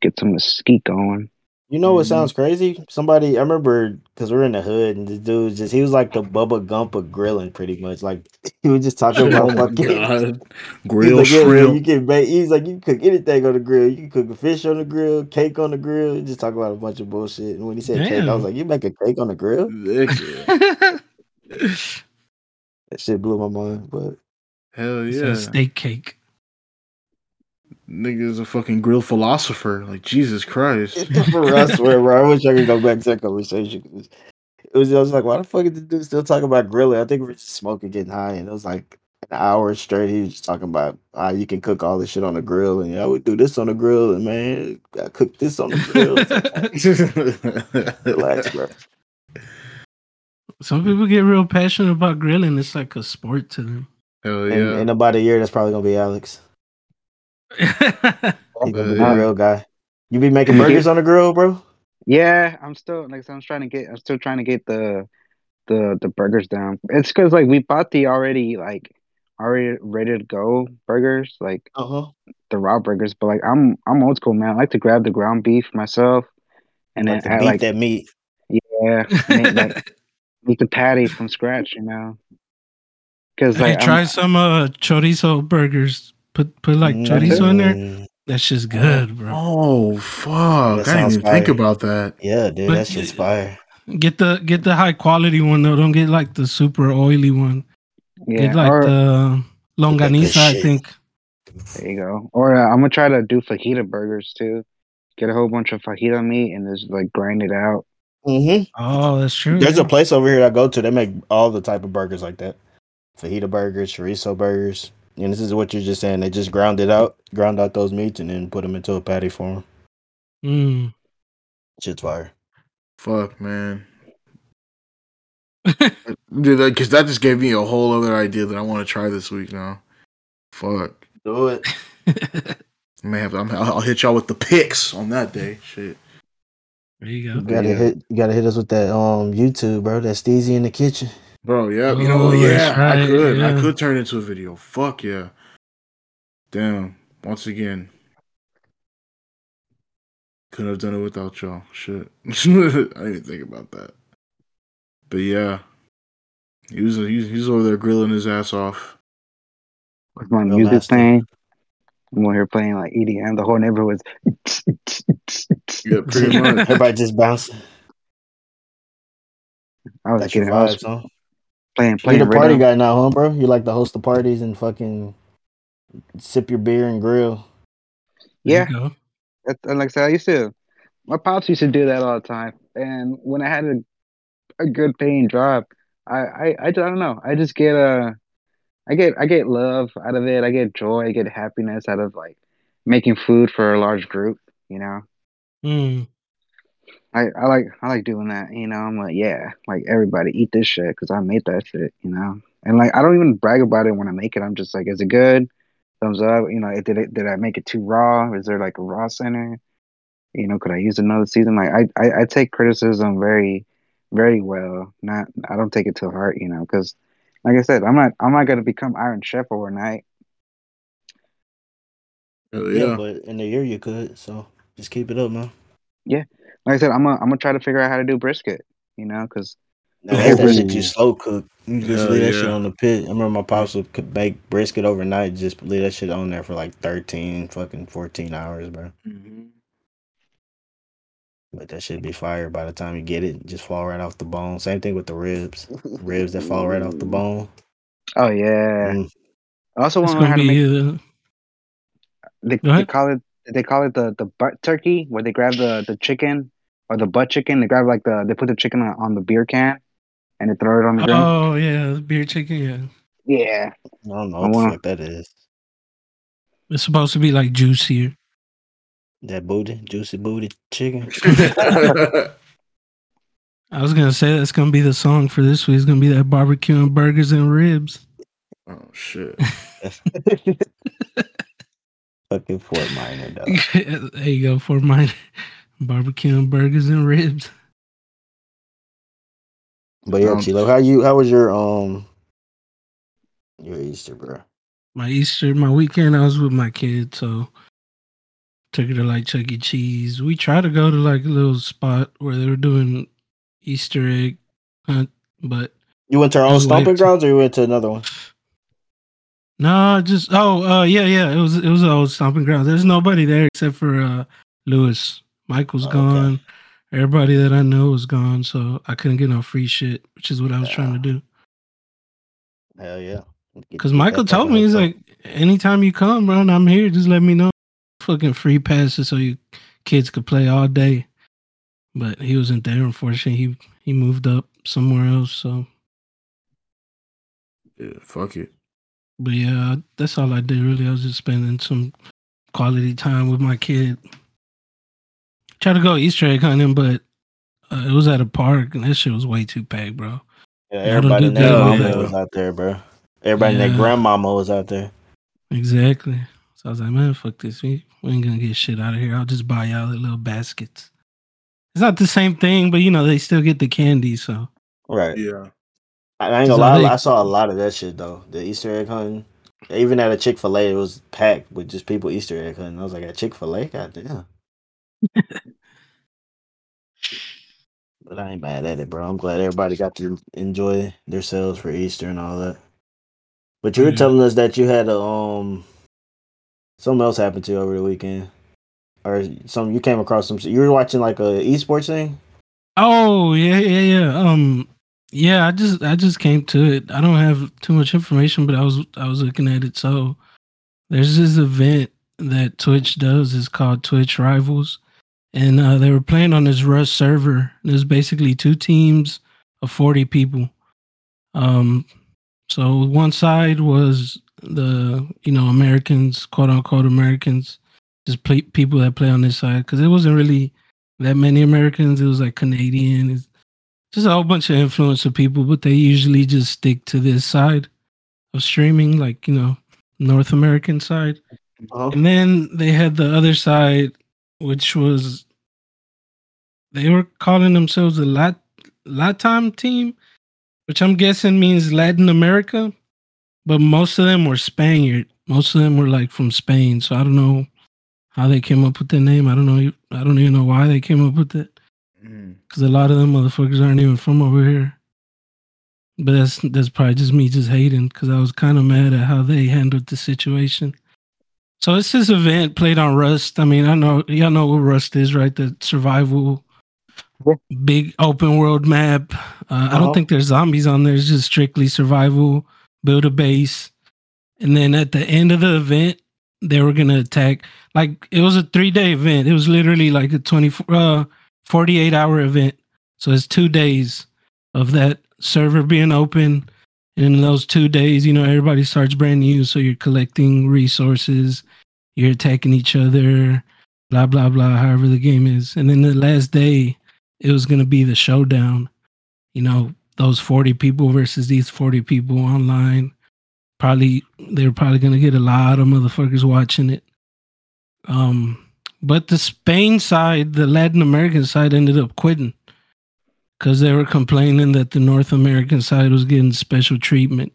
Get some mesquite going. You know what Mhm. sounds crazy? Somebody I remember because we're in the hood and this dude just he was like the Bubba Gump of grilling pretty much. Like he was just talking Oh about my fucking god. Grill like, yeah, yeah, shrimp. you can make. He's like, you can cook anything on the grill. You can cook a fish on the grill, cake on the grill. He just talk about a bunch of bullshit. And when he said cake, I was like, you make a cake on the grill? That shit blew my mind. But Hell yeah. steak cake. Nigga's a fucking grill philosopher. Like Jesus Christ. for us, I swear, bro, I wish I could go back to that conversation. It was, I was like, why the fuck is this dude still talking about grilling? I think we're just smoking, getting high, and it was like an hour straight. He was just talking about how you can cook all this shit on the grill, and I would do this on the grill, and man, I cook this on the grill. It's Relax, bro. Some people get real passionate about grilling. It's like a sport to them. Hell In, yeah. in about a year, that's probably gonna be Alex. He's gonna Yeah. grill guy. You be making burgers on the grill, bro? Yeah, I'm still like I'm trying to get I'm still trying to get the the the burgers down. It's because like we bought the already like already ready to go burgers, like Uh huh. the raw burgers. But like I'm I'm old school man. I like to grab the ground beef myself and like then to add beat like that meat. yeah, make, like make the patty from scratch, you know. Because Hey, like I'm- try some uh chorizo burgers. Put put like chorizo in there. Mm, That's just good, bro. Oh fuck! I didn't sounds even think about that. Yeah, dude, But that shit's fire. Get the get the high quality one though. Don't get like the super oily one. yeah, Get like or, the longaniza, I shit. think. there you go. Or uh, I'm gonna try to do fajita burgers too. Get a whole bunch of fajita meat and just like grind it out. hmm Oh, that's true. There's a place over here I go to. They make all the type of burgers like that. Fajita burgers, chorizo burgers. And this is what you're just saying. They just ground it out, ground out those meats, and then put them into a patty form. Mm. Shit's fire. Fuck, man. Dude, because that just gave me a whole other idea that I want to try this week now. Fuck. Do it. I may have. I'm, I'll hit y'all with the picks on that day. Shit. there you You go. gotta Yeah. hit. You gotta hit us with that um YouTube, bro. That Steezy in the kitchen. Bro, yeah, you know, Oh, yeah, that's I right, could, I could turn it into a video. Fuck yeah. Damn. Once again, couldn't have done it without y'all. Shit, I didn't think about that. But yeah, he was he's, he's over there grilling his ass off. with my Real music master. playing. I'm over here playing like EDM. The whole neighborhood was. Yeah, pretty much. Everybody just bouncing. I was That's your getting, I was vibes, huh? Playing, You're the party rhythm. guy now, huh, bro? You like to host the parties and fucking sip your beer and grill. Yeah, you and like I said, I used to. My pops used to do that all the time, and when I had a, a good paying job, I, I, I, I don't know. I just get a, I get, I get love out of it. I get joy. I get happiness out of like making food for a large group. You know. Mm. I, I like I like doing that, you know. I'm like, yeah, like everybody eat this shit because I made that shit, you know. And like I don't even brag about it when I make it. I'm just like, is it good? Thumbs up. You know, did it? Did I make it too raw? Is there like a raw center? You know, could I use another season? Like I I, I take criticism very very well. Not I don't take it to heart, you know, because like I said, I'm not I'm not gonna become Iron Chef overnight. Hell Yeah. yeah. but in the year you could. So just keep it up, man. Like I said, I'm gonna I'm gonna try to figure out how to do brisket. You know, because Now, that's that shit Ooh. you slow cook. You just Hell leave that shit yeah. on the pit. I remember my pops would cook- bake brisket overnight. Just leave that shit on there for like thirteen, fucking fourteen hours, bro. But that should be fire by the time you get it. Just fall right off the bone. Same thing with the ribs. Ribs that fall right off the bone. oh yeah. Mm. I also want to learn how to make. be uh, They, they call it they call it the the butt turkey, where they grab the the chicken or the butt chicken. They grab like the they put the chicken on, on the beer can, and they throw it on the grill. oh yeah, the beer chicken. Yeah, Yeah. I don't know I what wanna- the fuck that is. it's supposed to be like juicier. That booty, juicy booty chicken. I was gonna say that's gonna be the song for this week. It's gonna be that barbecue and burgers and ribs. oh shit. Fucking Fort Minor, though. there you go for mine. Barbecue and burgers and ribs. But yeah, Um, Chilo, how you? How was your um your Easter, bro? My Easter, my weekend, I was with my kids, so took her to like Chuck E. Cheese. We tried to go to like a little spot where they were doing Easter egg hunt, but You went to our own stomping grounds, or you went to another one? No, just oh, uh, yeah, yeah, it was it was an old stomping ground. There's nobody there except for uh Lewis. Michael's Oh, okay. gone. Everybody that I know is gone, so I couldn't get no free shit, which is what I was trying to do. Hell yeah. Because Michael told me he's like, anytime you come, bro, and I'm here, just let me know. Fucking free passes so you kids could play all day. But he wasn't there, unfortunately. He he moved up somewhere else. So, Yeah, fuck it. But yeah, that's all I did really. I was just spending some quality time with my kid. Try to go Easter egg hunting, but uh, it was at a park, and that shit was way too packed, bro. Yeah, everybody do and their mama with was out there, bro. Everybody and their Yeah. grandmama was out there. Exactly. So I was like, man, fuck this. We, we ain't gonna get shit out of here. I'll just buy y'all the little baskets. It's not the same thing, but you know, they still get the candy, so Right. Yeah. I ain't gonna lie, I saw a lot of that shit though. The Easter egg hunting. Even at a Chick fil A, it was packed with just people Easter egg hunting. I was like, at Chick fil A? God damn. but I ain't mad at it, bro. I'm glad everybody got to enjoy themselves for Easter and all that. But you were Yeah. telling us that you had a um something else happened to you over the weekend. Or some you came across some you were watching like a esports thing? Oh yeah, yeah, yeah. Um yeah, I just I just came to it. I don't have too much information, but I was I was looking at it. So there's this event that Twitch does. It's called Twitch Rivals. And uh, they were playing on this Rust server. There's basically two teams of 40 people. Um so one side was the you know Americans, quote unquote Americans, just play, people that play on this side because it wasn't really that many Americans. It was like Canadian, it's just a whole bunch of influencer people, but they usually just stick to this side of streaming, like you know, North American side. Uh-huh. And then they had the other side, which was they were calling themselves the Lat Latam team, which I'm guessing means Latin America. But most of them were Spaniard. Most of them were like from Spain. So I don't know how they came up with the name. I don't know. I don't even know why they came up with it. Because a lot of them motherfuckers aren't even from over here. But that's that's probably just me just hating because I was kind of mad at how they handled the situation. So it's this event played on Rust. I mean, I know y'all know what Rust is, right? The survival, Yeah. big open world map. Uh, I Uh-huh. don't think there's zombies on there. It's just strictly survival. Build a base, and then at the end of the event, they were gonna attack. Like it was a three day event. It was literally like a twenty four. uh 48 hour event. So it's two days of that server being open. And in those two days, you know, everybody starts brand new. So you're collecting resources, you're attacking each other, blah, blah, blah, however the game is. And then the last day, it was going to be the showdown. You know, those 40 people versus these 40 people online. Probably, they were probably going to get a lot of motherfuckers watching it. Um, but the Spain side, the Latin American side, ended up quitting because they were complaining that the North American side was getting special treatment,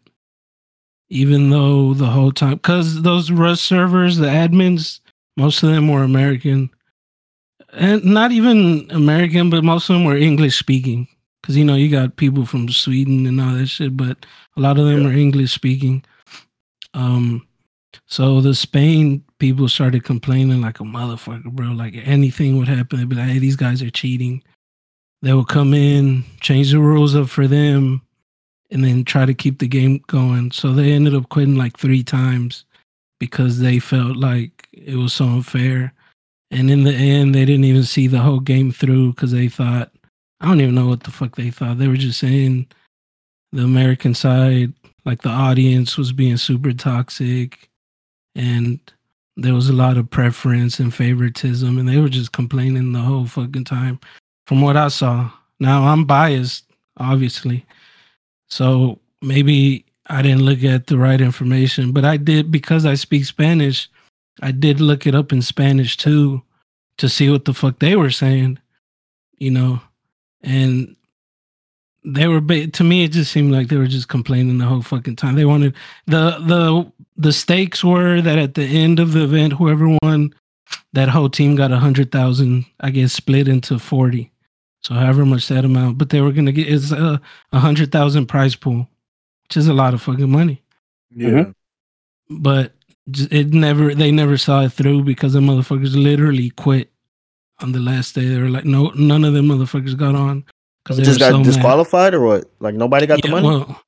even though the whole time, because those Rust servers, the admins, most of them were American. and not even American, but most of them were English speaking. Because you know you got people from Sweden and all that shit, but a lot of them Yeah. are English speaking. Um, so the Spain people started complaining like a motherfucker, bro. Like anything would happen, they'd be like, "Hey, these guys are cheating." They would come in, change the rules up for them, and then try to keep the game going. So they ended up quitting like three times because they felt like it was so unfair. And in the end, they didn't even see the whole game through because they thought, I don't even know what the fuck they thought. They were just saying the American side, like the audience was being super toxic and there was a lot of preference and favoritism. And they were just complaining the whole fucking time from what I saw. Now I'm biased, obviously. So maybe I didn't look at the right information, but I did because I speak Spanish. I did look it up in Spanish too to see what the fuck they were saying, you know, and they were to me it just seemed like they were just complaining the whole fucking time. They wanted the the the stakes were that at the end of the event, whoever won, that whole team got a hundred thousand, I guess, split into forty. So however much that amount, but they were gonna get is a a hundred thousand prize pool, which is a lot of fucking money Yeah. Mm-hmm. but it never they never saw it through because the motherfuckers literally quit on the last day. They were like, no, none of them motherfuckers got on because just got so mad. disqualified or what? Like nobody got the money. Well,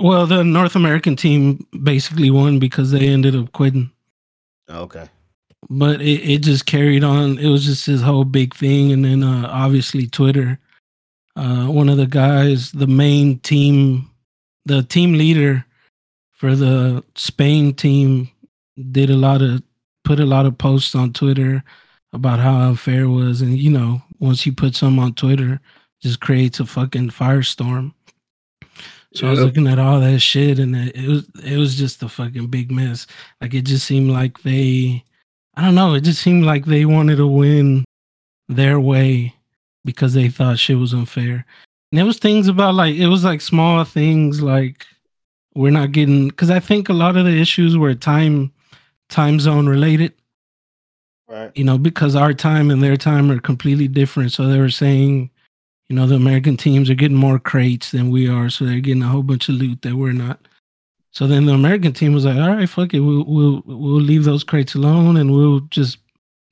well, the North American team basically won because they ended up quitting. Oh, okay. But it, it just carried on. It was just this whole big thing, and then uh, obviously Twitter. Uh, one of the guys, the main team, the team leader for the Spain team, did a lot of put a lot of posts on Twitter about how unfair it was, and you know, once you put some on Twitter, just creates a fucking firestorm. So I was looking at all that shit, and it, it was it was just a fucking big mess. Like it just seemed like they, I don't know, it just seemed like they wanted to win their way because they thought shit was unfair. And it was things about like it was like small things like we're not getting because I think a lot of the issues were time time zone related Right. you know, because our time and their time are completely different. So they were saying, you know, the American teams are getting more crates than we are, so they're getting a whole bunch of loot that we're not. So then the American team was like, "All right, fuck it, we'll we'll we'll leave those crates alone and we'll just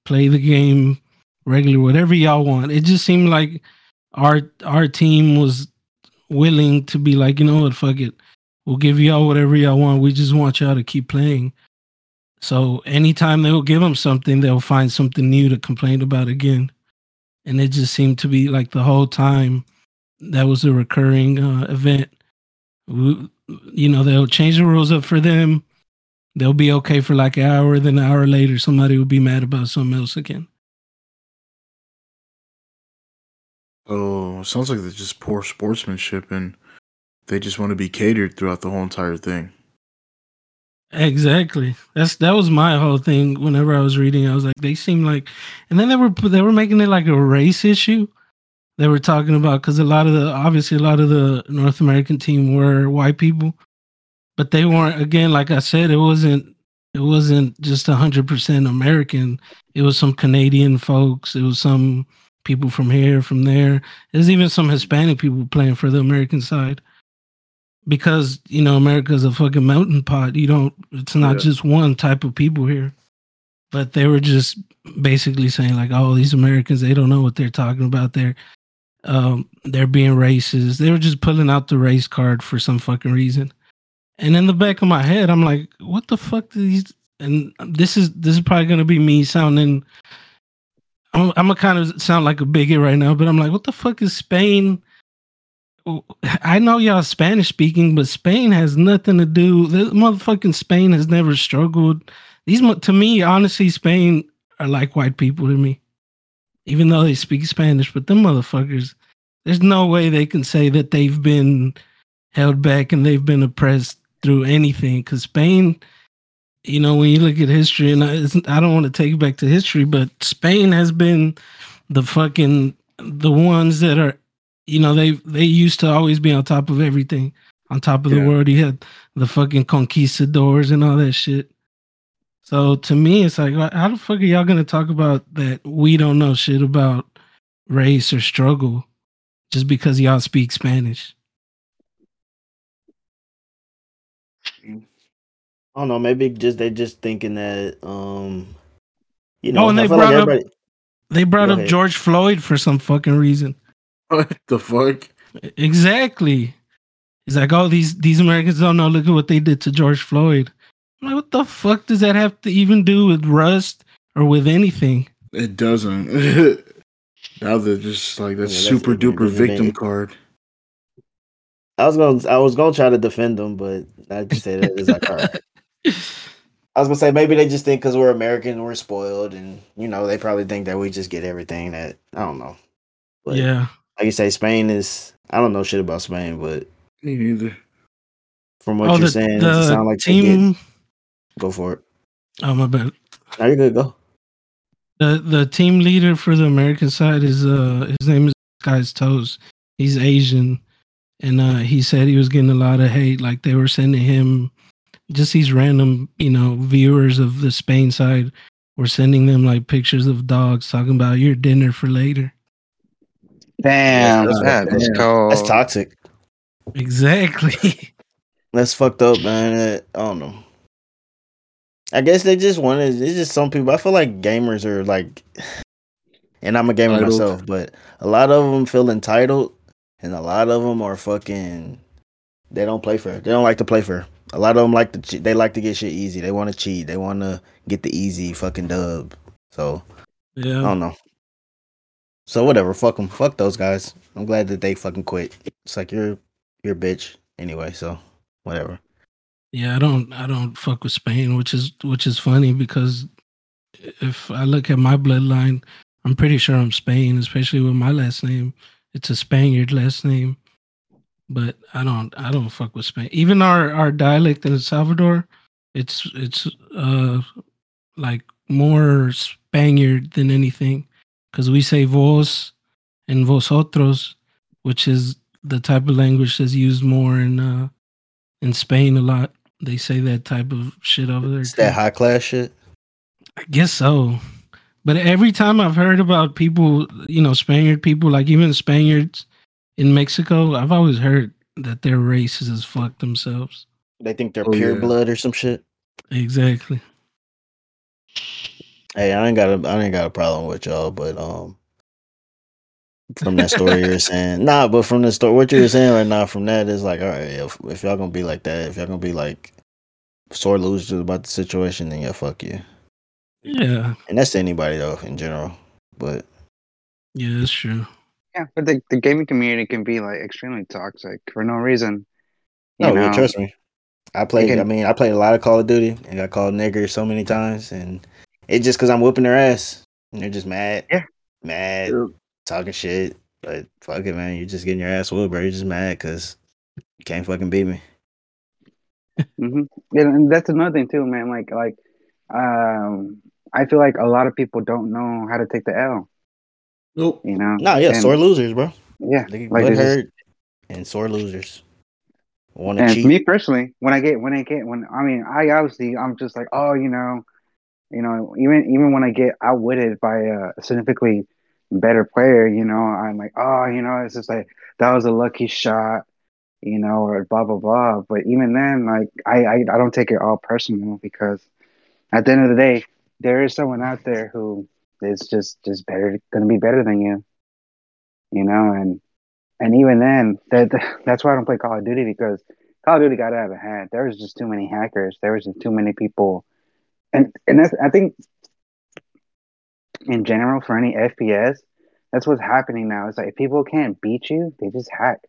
play the game regular, whatever y'all want." It just seemed like our our team was willing to be like, you know what, fuck it, we'll give y'all whatever y'all want. We just want y'all to keep playing. So anytime they will give them something, they'll find something new to complain about again. And it just seemed to be like the whole time that was a recurring uh, event. We, you know, they'll change the rules up for them. They'll be okay for like an hour. Then an hour later, somebody will be mad about something else again. Oh, sounds like they're just poor sportsmanship, and they just want to be catered throughout the whole entire thing. Exactly. That's that was my whole thing. Whenever I was reading, I was like, they seem like, and then they were they were making it like a race issue. They were talking about because a lot of the obviously a lot of the North American team were white people, but they weren't. Again, like I said, it wasn't it wasn't just hundred percent American. It was some Canadian folks. It was some people from here, from there. There's even some Hispanic people playing for the American side because you know America's a fucking melting pot. You don't. It's not Yeah. just one type of people here. But they were just basically saying like, "Oh, these Americans, they don't know what they're talking about. They're, um, they're being racist. They were just pulling out the race card for some fucking reason." And in the back of my head, I'm like, "What the fuck do these?" And this is this is probably gonna be me sounding. I'm, I'm gonna kind of sound like a bigot right now, but I'm like, "What the fuck is Spain?" I know y'all Spanish speaking, but Spain has nothing to do. The motherfucking Spain has never struggled. These to me, honestly, Spain are like white people to me, even though they speak Spanish. But them motherfuckers, there's no way they can say that they've been held back and they've been oppressed through anything. Because Spain, you know, when you look at history, and I, I don't want to take you back to history, but Spain has been the fucking the ones that are you know they they used to always be on top of everything on top of Yeah. the world He had the fucking conquistadors and all that shit So to me, it's like, how the fuck are y'all gonna talk about that? We don't know shit about race or struggle just because y'all speak Spanish. I don't know. Maybe just they just thinking that um, you know. Oh, and they feel like brought up- everybody- They brought Go up. George Floyd for some fucking reason. What the fuck? Exactly. He's like, oh, these these Americans don't know. Look at what they did to George Floyd. I'm like, what the fuck does that have to even do with Rust or with anything? It doesn't. now they're just like that Yeah, super duper isn't it? victim card. I was gonna I was gonna try to defend them, but I just say that it's like all right. I was gonna say maybe they just think because we're American, we're spoiled, and you know they probably think that we just get everything that I don't know. But yeah. Like you say, Spain is I don't know shit about Spain, but Me neither. from what oh, you're the, saying, the it sounds like team. get go for it. Oh my bad. Now you're good. Go. The the team leader for the American side is uh his name is Guy's Toes. He's Asian, and uh he said he was getting a lot of hate. Like they were sending him just these random you know viewers of the Spain side were sending them like pictures of dogs talking about your dinner for later. Damn, that's that what- is damn. cold. That's toxic. Exactly. That's fucked up, man. I don't know. I guess they just wanted. It's just some people. I feel like gamers are like, and I'm a gamer Entitled. myself, but a lot of them feel entitled, and a lot of them are fucking. They don't play fair. They don't like to play fair. A lot of them like to. They like to get shit easy. They want to cheat. They want to get the easy fucking dub. So yeah, I don't know. So whatever. Fuck them. Fuck those guys. I'm glad that they fucking quit. It's like you're you're bitch anyway. So whatever. Yeah, I don't I don't fuck with Spain, which is which is funny because if I look at my bloodline, I'm pretty sure I'm Spain, especially with my last name. It's a Spaniard last name. But I don't I don't fuck with Spain. Even our our dialect in El Salvador, it's it's uh like more Spaniard than anything cuz we say vos and vosotros, which is the type of language that's used more in uh in Spain a lot. They say that type of shit over there. It's too. that high class shit. I guess so. But every time I've heard about people, you know, Spaniard people, like even Spaniards in Mexico, I've always heard that they're racist as fuck themselves. They think they're Oh, pure yeah. blood or some shit. Exactly. Hey, I ain't got a I ain't got a problem with y'all, but um from that story you're saying. Nah, but from the story what you're saying right now from that is like, all right, if if y'all gonna be like that, if y'all gonna be like sore losers about the situation, then yeah, fuck you. Yeah. And that's to anybody though, in general. But Yeah, that's true. Yeah, but the, the gaming community can be like extremely toxic for no reason. You no, yeah, know? trust me. I played. can- I mean, I played a lot of Call of Duty and got called nigger so many times, and it's just because I'm whooping their ass, and they're just mad. Yeah. mad, Yeah. talking shit. But fuck it, man. You're just getting your ass whooped, bro. You're just mad because you can't fucking beat me. hmm Yeah, and that's another thing too, man. Like, like, um, I feel like a lot of people don't know how to take the L. Nope. You know? Nah, yeah, And- sore losers, bro. Yeah, They get like butt there's just- hurt and sore losers. Want to and cheat? me personally, when I get when I get when I mean I obviously I'm just like oh you know, you know even even when I get outwitted by a significantly better player, you know I'm like oh you know it's just like that was a lucky shot, you know or blah blah blah. But even then, like I I, I don't take it all personal because at the end of the day, there is someone out there who is just just better to be better than you, you know and and even then, that that's why I don't play Call of Duty because Call of Duty got out of hand. There was just too many hackers. There was just too many people, and and that's I think in general for any FPS, that's what's happening now. It's like if people can't beat you, they just hack.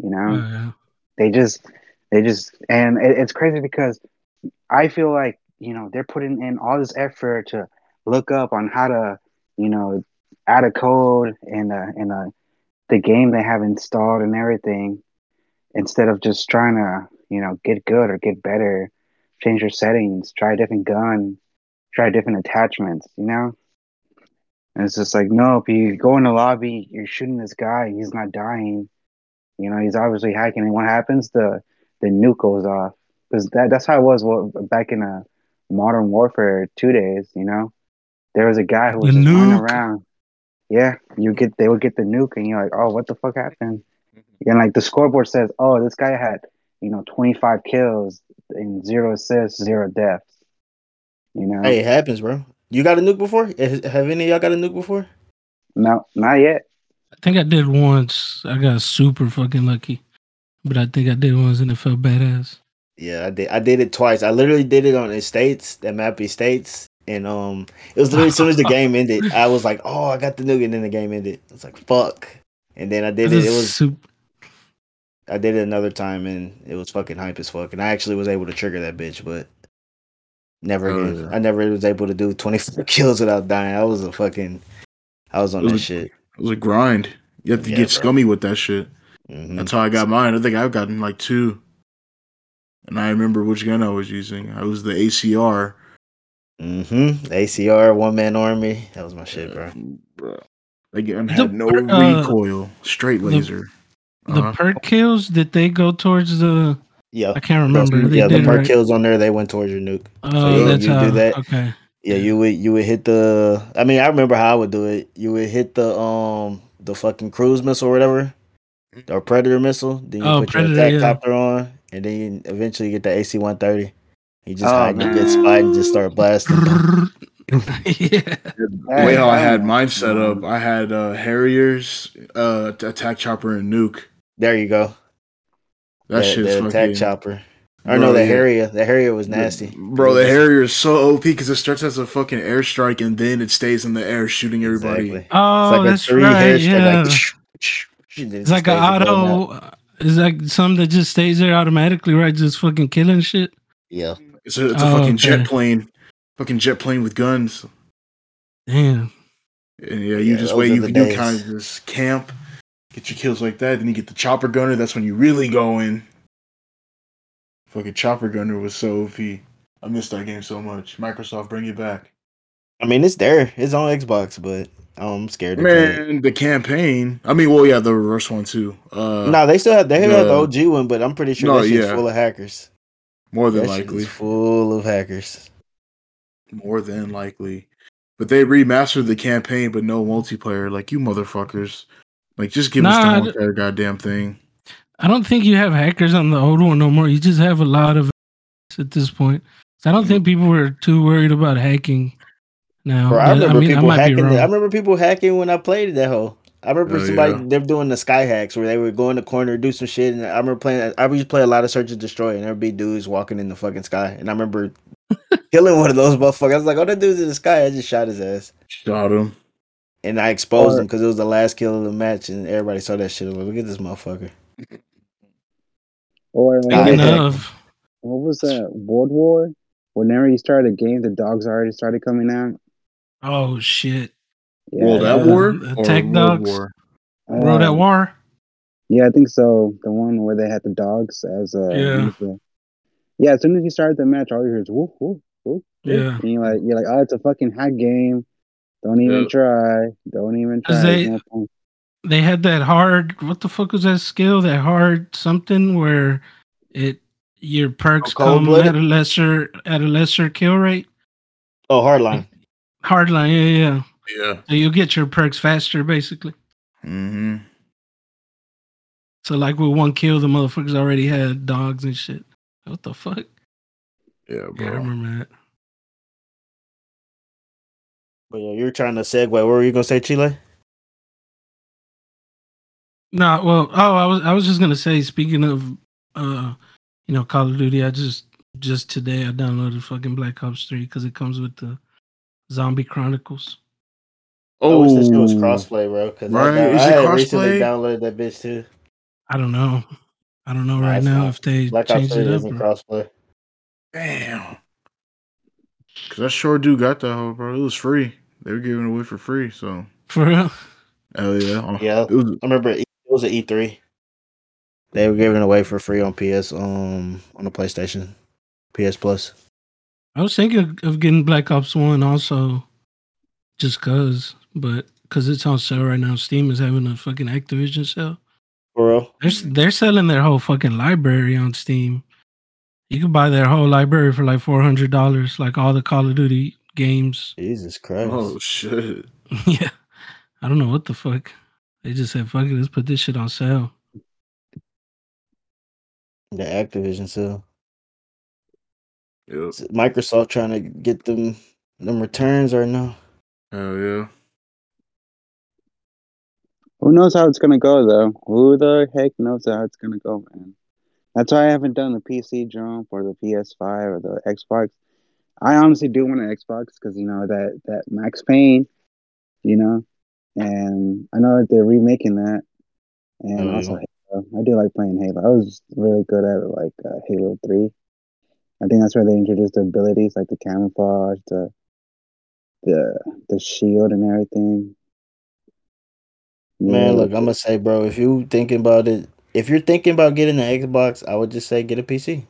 You know, Uh, yeah. they just they just and it, it's crazy because I feel like you know they're putting in all this effort to look up on how to you know add a code in a in a the game they have installed and everything instead of just trying to you know get good or get better change your settings try a different gun try different attachments you know and it's just like no if you go in the lobby you're shooting this guy he's not dying you know he's obviously hacking and what happens the the nuke goes off because that, that's how it was what, back in uh Modern Warfare two days. You know, there was a guy who was The just running nuke. around. Yeah, you get they would get the nuke, and you're like, oh, what the fuck happened? And like the scoreboard says, oh, this guy had you know 25 kills and zero assists, zero deaths. You know, Hey, it happens, bro. You got a nuke before? Eh, Have any of y'all got a nuke before? no, not yet. I think I did once. I got super fucking lucky, but I think I did once and it felt badass. Yeah, I did. I did it twice. I literally did it on Estates, that map Estates, and um, it was literally as soon as the game ended, I was like, "Oh, I got the nuke," and then the game ended. I was like, "Fuck!" And then I did it. It was super. I did it another time, and it was fucking hype as fuck. And I actually was able to trigger that bitch, but never Oh, again. yeah. I never was able to do twenty four kills without dying. I was a fucking, I was on It that was- shit. It was a grind. You have to Yeah, get bro. scummy with that shit. Mhm. That's how I got mine. I think I've gotten like two. And I remember which gun I was using. I was the ACR. Mm-hmm. ACR one man army. That was my shit, bro. Bro. That gun The had no uh, recoil. Straight the- laser. The Uh-huh. perk kills did they go towards the? Yeah. I can't remember. They yeah, the perk right? kills on there, they went towards your nuke. Oh, you- that's you do how. that. Okay. Yeah, you would you would hit the. I mean, I remember how I would do it. You would hit the um the fucking cruise missile or whatever, or predator missile. Then you Oh, put Predator, your attack yeah. copter on, and then you eventually get the AC one thirty. You just Oh, hide in a man. good spot and just start blasting. yeah. The way how I had mine set up, I had uh, Harriers, uh, attack chopper, and nuke. There you go. That the, shit's the fucking. attack chopper. Or Bro, no, the yeah. Harrier. The Harrier was nasty. Bro, the Harrier is so OP because it starts as a fucking airstrike and then it stays in the air shooting everybody. Exactly. Oh, It's like a that's three right. hair Yeah. like, then it it's like just an stays above that. auto. It's like some that just stays there automatically, right? Just fucking killing shit. Yeah. It's a, it's a Oh, fucking jet plane. Fucking jet plane with guns. Damn. And yeah, you Yeah, just wait, are you the can do days. kind of this camp, get your kills like that, then you get the chopper gunner, that's when you really go in. Fucking chopper gunner was so OP. I missed that game so much. Microsoft, bring it back. I mean, it's there. It's on Xbox, but I'm scared to play it. Man, the campaign. I mean, well, yeah, the reverse one too. Uh, No, they still have they have the the- OG one, but I'm pretty sure No, that shit's yeah. full of hackers. more than That likely. full of hackers. More than likely. But they remastered the campaign, but no multiplayer. Like you motherfuckers. Like just give us Nah, the entire goddamn thing. I don't think you have hackers on the old one no more. You just have a lot of at this point. So I don't think people were too worried about hacking now. Bro, I but, remember mean, people might be hacking. wrong. I remember people hacking when I played that whole. I remember Oh, somebody yeah. they're doing the sky hacks where they would go in the corner do some shit, and I remember playing. I used to play a lot of Search and Destroy, and there'd be dudes walking in the fucking sky, and I remember killing one of those motherfuckers. I was like, "Oh, that dude's in the sky!" I just shot his ass, Shot him. And I exposed Or- him because it was the last kill of the match, and everybody saw that shit. Like, Look at this motherfucker. Or Sky Speaking what was that? World War? Whenever you started a game, the dogs already started coming out. oh shit, Yeah, World at War? Attack Dogs? War? World uh, at War. Yeah, I think so. The one where they had the dogs as a Yeah. the- yeah. As soon as you started the match, all you hear is whoop whoop whoop. whoop. Yeah. and you're like, you're like, oh, it's a fucking hack game. Don't even Yeah. try. Don't even try. They- no. They had that hard. What the fuck was that skill? That hard something where it your perks Oh, come cold-blooded? at a lesser at a lesser kill rate. Oh, hardline. Hardline, yeah, yeah. Yeah. So you get your perks faster, basically. Mm-hmm. So like with one kill, the motherfuckers already had dogs and shit. What the fuck? Yeah, Yeah, I bro. remember that. But yeah, you're trying to segue. What were you gonna say, Chile? No, well, oh, I was I was just gonna say, speaking of, uh, you know, Call of Duty, I just just today I downloaded fucking Black Ops Three because it comes with the Zombie Chronicles. I wish this shit was Oh. crossplay, bro. Because Right, I, is I it had recently downloaded that bitch too. I don't know. I don't know Nah, right now not. if they Black Ops changed 3 it up. or- crossplay. Damn. Cause I sure do got that hoe, bro. It was free. They were giving away for free, so For real? hell yeah. Yeah. It was I remember it was an E3. They were giving away for free on PS, um, on the PlayStation, PS Plus. I was thinking of, of getting Black Ops One also, just cause, but cause it's on sale right now. Steam is having a fucking Activision sale. For real? They're they're selling their whole fucking library on Steam. You can buy their whole library for like four hundred dollars, like all the Call of Duty games. Jesus oh, Christ. Oh shit. yeah, I don't know what the fuck. They just said, "Fuck it, let's put this shit on sale." The Activision sale. Yep. Is Microsoft trying to get them them returns or no? Hell yeah. Who knows how it's gonna go though? Who the heck knows how it's gonna go, man? That's why I haven't done the PC jump or the PS5 or the Xbox. I honestly do want an Xbox because you know that that Max Payne, you know, and I know that they're remaking that, and Oh, also. Halo. I do like playing Halo. I was really good at like uh, Halo Three. I think that's where they introduced the abilities like the camouflage, the the the shield, and everything. Man, Yeah. look, I'm gonna say, bro, if you thinking about it, if you're thinking about getting an Xbox, I would just say get a PC.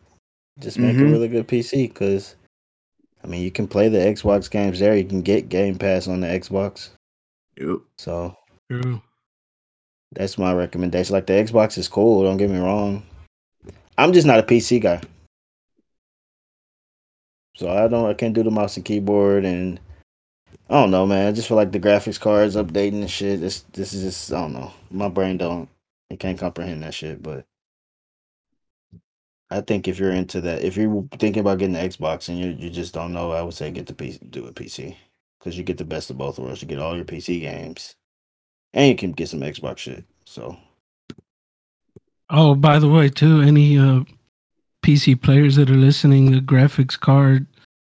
Just make a Mhm. really good PC, because I mean, you can play the Xbox games there. You can get Game Pass on the Xbox. Yep. So True. that's my recommendation. Like the Xbox is cool. Don't get me wrong. I'm just not a PC guy. So I don't. I can't do the mouse and keyboard, and I don't know, man. I just feel like the graphics cards updating and shit. This this is just I don't know. My brain don't. It can't comprehend that shit. But I think if you're into that, if you're thinking about getting the Xbox and you you just don't know, I would say get the PC, do a PC, because you get the best of both worlds. You get all your PC games, and you can get some Xbox shit. So Oh, by the way, too, any uh, PC players that are listening, the graphics card,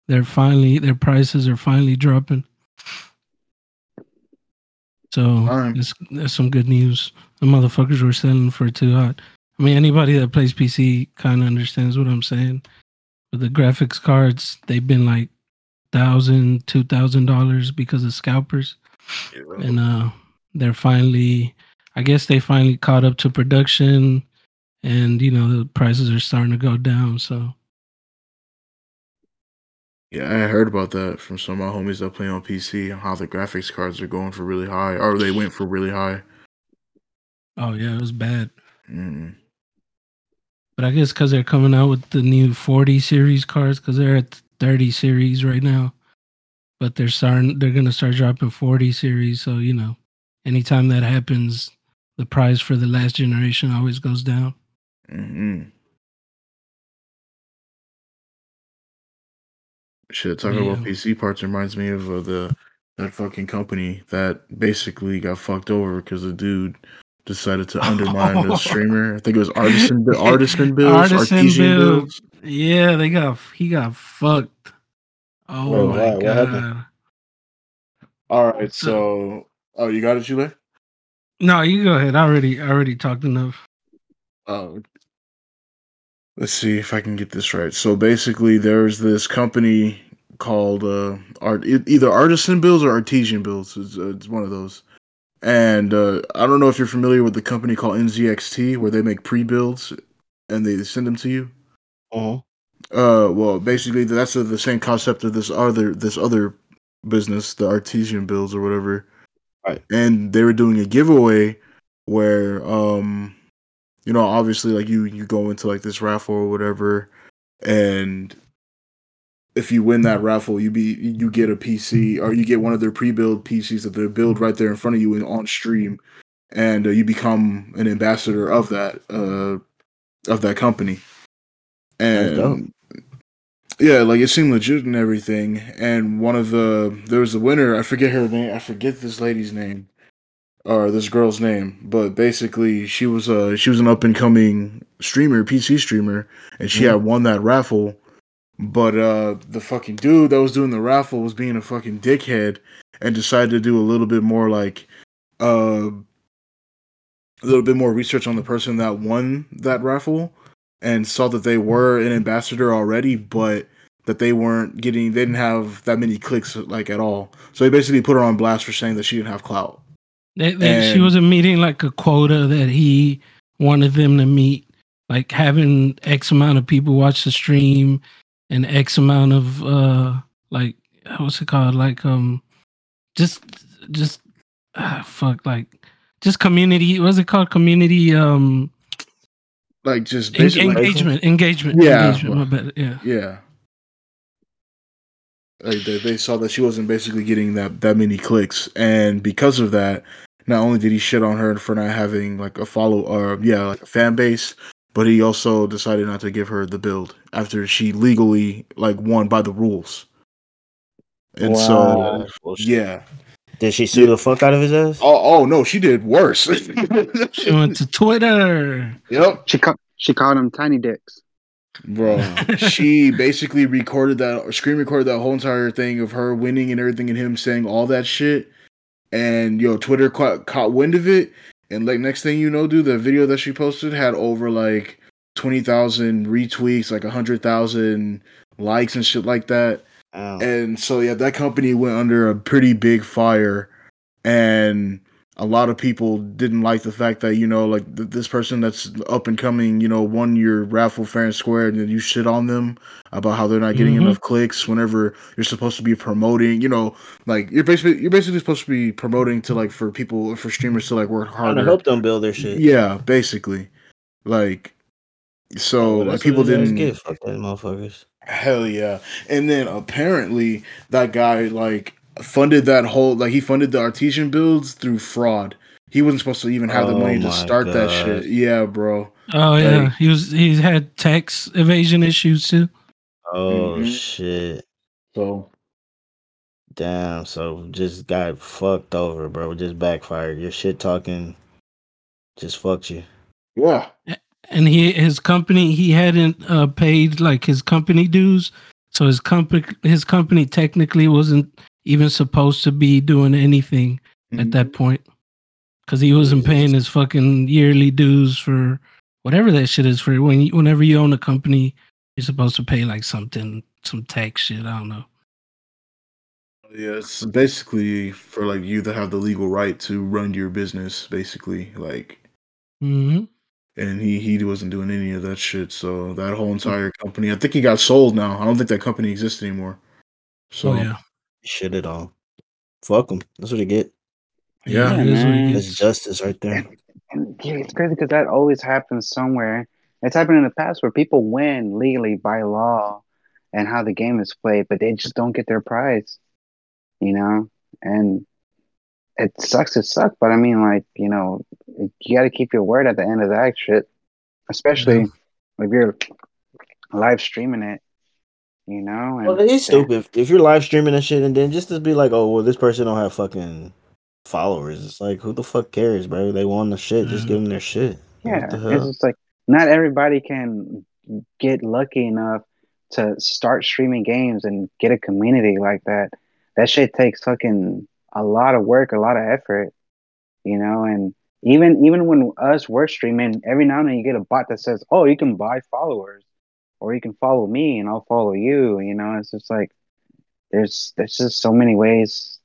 they're finally their prices are finally dropping. So Alright. that's, that's some good news. The motherfuckers were selling for too hot. I mean, anybody that plays PC kind of understands what I'm saying. But the graphics cards, they've been like thousand, two thousand dollars because of scalpers and uh they're finally i guess they finally caught up to production and you know the prices are starting to go down so Yeah, I heard about that from some of my homies that play on PC. How the graphics cards are going for really high, or they went for really high. oh yeah it was bad Mm. But i guess because they're coming out with the new 40 series cards because they're at 30 series right now. But they're starting they're gonna start dropping 40 series so you know anytime that happens the price for the last generation always goes down. Mm-hmm. Shit, talking about PC parts reminds me of uh, the that fucking company that basically got fucked over because the dude decided to undermine the streamer. I think it was artisan artisan builds, Artisan artesian Build. builds. yeah they got he got fucked oh Bro, my why? What god happened? All right, so oh, you got it, Chile. No, you go ahead. I already I already talked enough. Oh, let's see if I can get this right. So basically, there's this company called uh, art either artisan builds or artesian builds. It's, uh, it's one of those. And uh, I don't know if you're familiar with the company called NZXT, where they make pre-builds and they send them to you. uh Uh, well, basically that's the, the same concept of this other this other business, the artesian builds or whatever. Right. And they were doing a giveaway where, um, you know, obviously like you you go into like this raffle or whatever, and if you win that raffle, you be you get a PC or you get one of their pre-built PCs that they build right there in front of you and on stream, and uh, you become an ambassador of that uh of that company. And yeah, like it seemed legit and everything. And one of the there was a winner. I forget her name. I forget this lady's name or this girl's name. But basically, she was a she was an up and coming streamer, PC streamer, and she Mhm. had won that raffle. But uh, the fucking dude that was doing the raffle was being a fucking dickhead and decided to do a little bit more like uh, a little bit more research on the person that won that raffle and saw that they were an ambassador already, but that they weren't getting they didn't have that many clicks like at all. So he basically put her on blast for saying that she didn't have clout. They, they, she wasn't meeting like a quota that he wanted them to meet, like having X amount of people watch the stream and X amount of uh like what's it called like um just just ah, fuck like just community what's it called community um like just En- basically, engagement, engagement, Yeah. engagement. Bad. Yeah. yeah. Like they, they saw that she wasn't basically getting that that many clicks, and because of that, not only did he shit on her for not having like a follow or yeah like a fan base, but he also decided not to give her the build after she legally like won by the rules. And so Wow. Well, yeah, Did she sue the fuck out of his ass? oh oh no, she did worse. She went to Twitter. yep, She called she called them tiny dicks. bro. she basically recorded that or screen recorded that whole entire thing of her winning and everything and him saying all that shit. And yo, Twitter caught, caught wind of it. And like next thing you know, dude, the video that she posted had over like twenty thousand retweets, like hundred thousand likes and shit like that. Ow. And so yeah, that company went under a pretty big fire, and a lot of people didn't like the fact that you know like th- this person that's up and coming, you know, won your raffle fair and square, and then you shit on them about how they're not getting Mhm. enough clicks whenever you're supposed to be promoting. You know, like you're basically you're basically supposed to be promoting to like for people for streamers to like work Trying to harder. help them build their shit. Yeah, basically, like so Well, like people what his ass didn't get. Fuck that motherfuckers. Hell yeah. And then apparently that guy like funded that whole like he funded the artesian builds through fraud. He wasn't supposed to even have the Oh money to my start that shit. Yeah, bro. Oh yeah, he was. He had tax evasion issues too. Oh Mhm. shit. So Damn. So just got fucked over, bro. Just backfired. Your shit talking just fucked you. yeah. and he his company he hadn't uh, paid like his company dues so his company his company technically wasn't even supposed to be doing anything at that point because he wasn't paying his fucking yearly dues for whatever that shit is for when you, whenever you own a company you're supposed to pay like something some tax shit i don't know Yeah, it's basically for like you that have the legal right to run your business, basically. Like hmm and he he wasn't doing any of that shit. So that whole entire company, I think he got sold now. I don't think that company exists anymore. So oh yeah Shit it all. Fuck them. That's what they get. yeah. it is man. That's justice right there. And yeah, it's crazy because that always happens somewhere. It's happened in the past where people win legally by law and how the game is played, but they just don't get their prize. You know? And it sucks, it sucks, but I mean like, you know, you gotta keep your word at the end of that shit. Especially Yeah. if you're live streaming it, you know? And Well, it is stupid if you're live streaming and shit, and then just to be like, "Oh, well, this person don't have fucking followers." It's like, who the fuck cares, bro? They want the shit. Just give mm. them their shit. Yeah, the it's just like not everybody can get lucky enough to start streaming games and get a community like that. That shit takes fucking a lot of work, a lot of effort, you know. And even even when us we're streaming, every now and then you get a bot that says, "Oh, you can buy followers, or you can follow me, and I'll follow you." You know, it's just like there's there's just so many ways.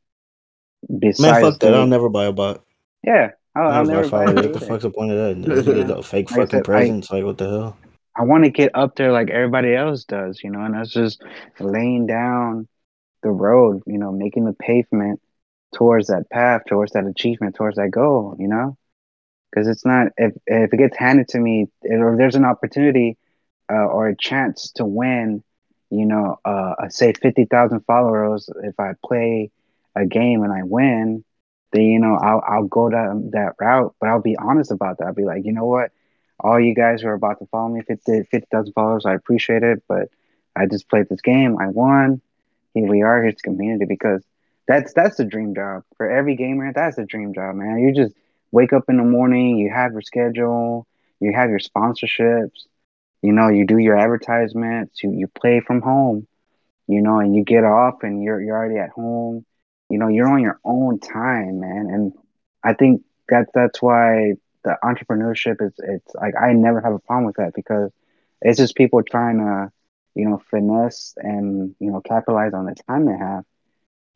Besides, Man, fuck that. I'll never buy a bot. yeah, I'll, I'll never buy it it. What the fuck's the point of that? Get fake Like fucking presents. Like, what the hell? I want to get up there like everybody else does, you know, and that's just laying down the road, you know, making the pavement towards that path, towards that achievement, towards that goal, you know, because it's not if if it gets handed to me or there's an opportunity uh, or a chance to win, you know, uh, say fifty thousand followers if I play a game and I win, then you know I'll I'll go that that route, but I'll be honest about that. I'll be like, you know what all you guys who are about to follow me 50 50,000 followers, I appreciate it, but I just played this game, I won. Here we are, here's community because that's that's the dream job for every gamer. That's the dream job, man. You just wake up in the morning, you have your schedule, you have your sponsorships, you know, you do your advertisements, you you play from home, you know, and you get off and you're you're already at home. You know, you're on your own time, man. And I think that's that's why the entrepreneurship is it's like I never have a problem with that because it's just people trying to, you know, finesse and, you know, capitalize on the time they have.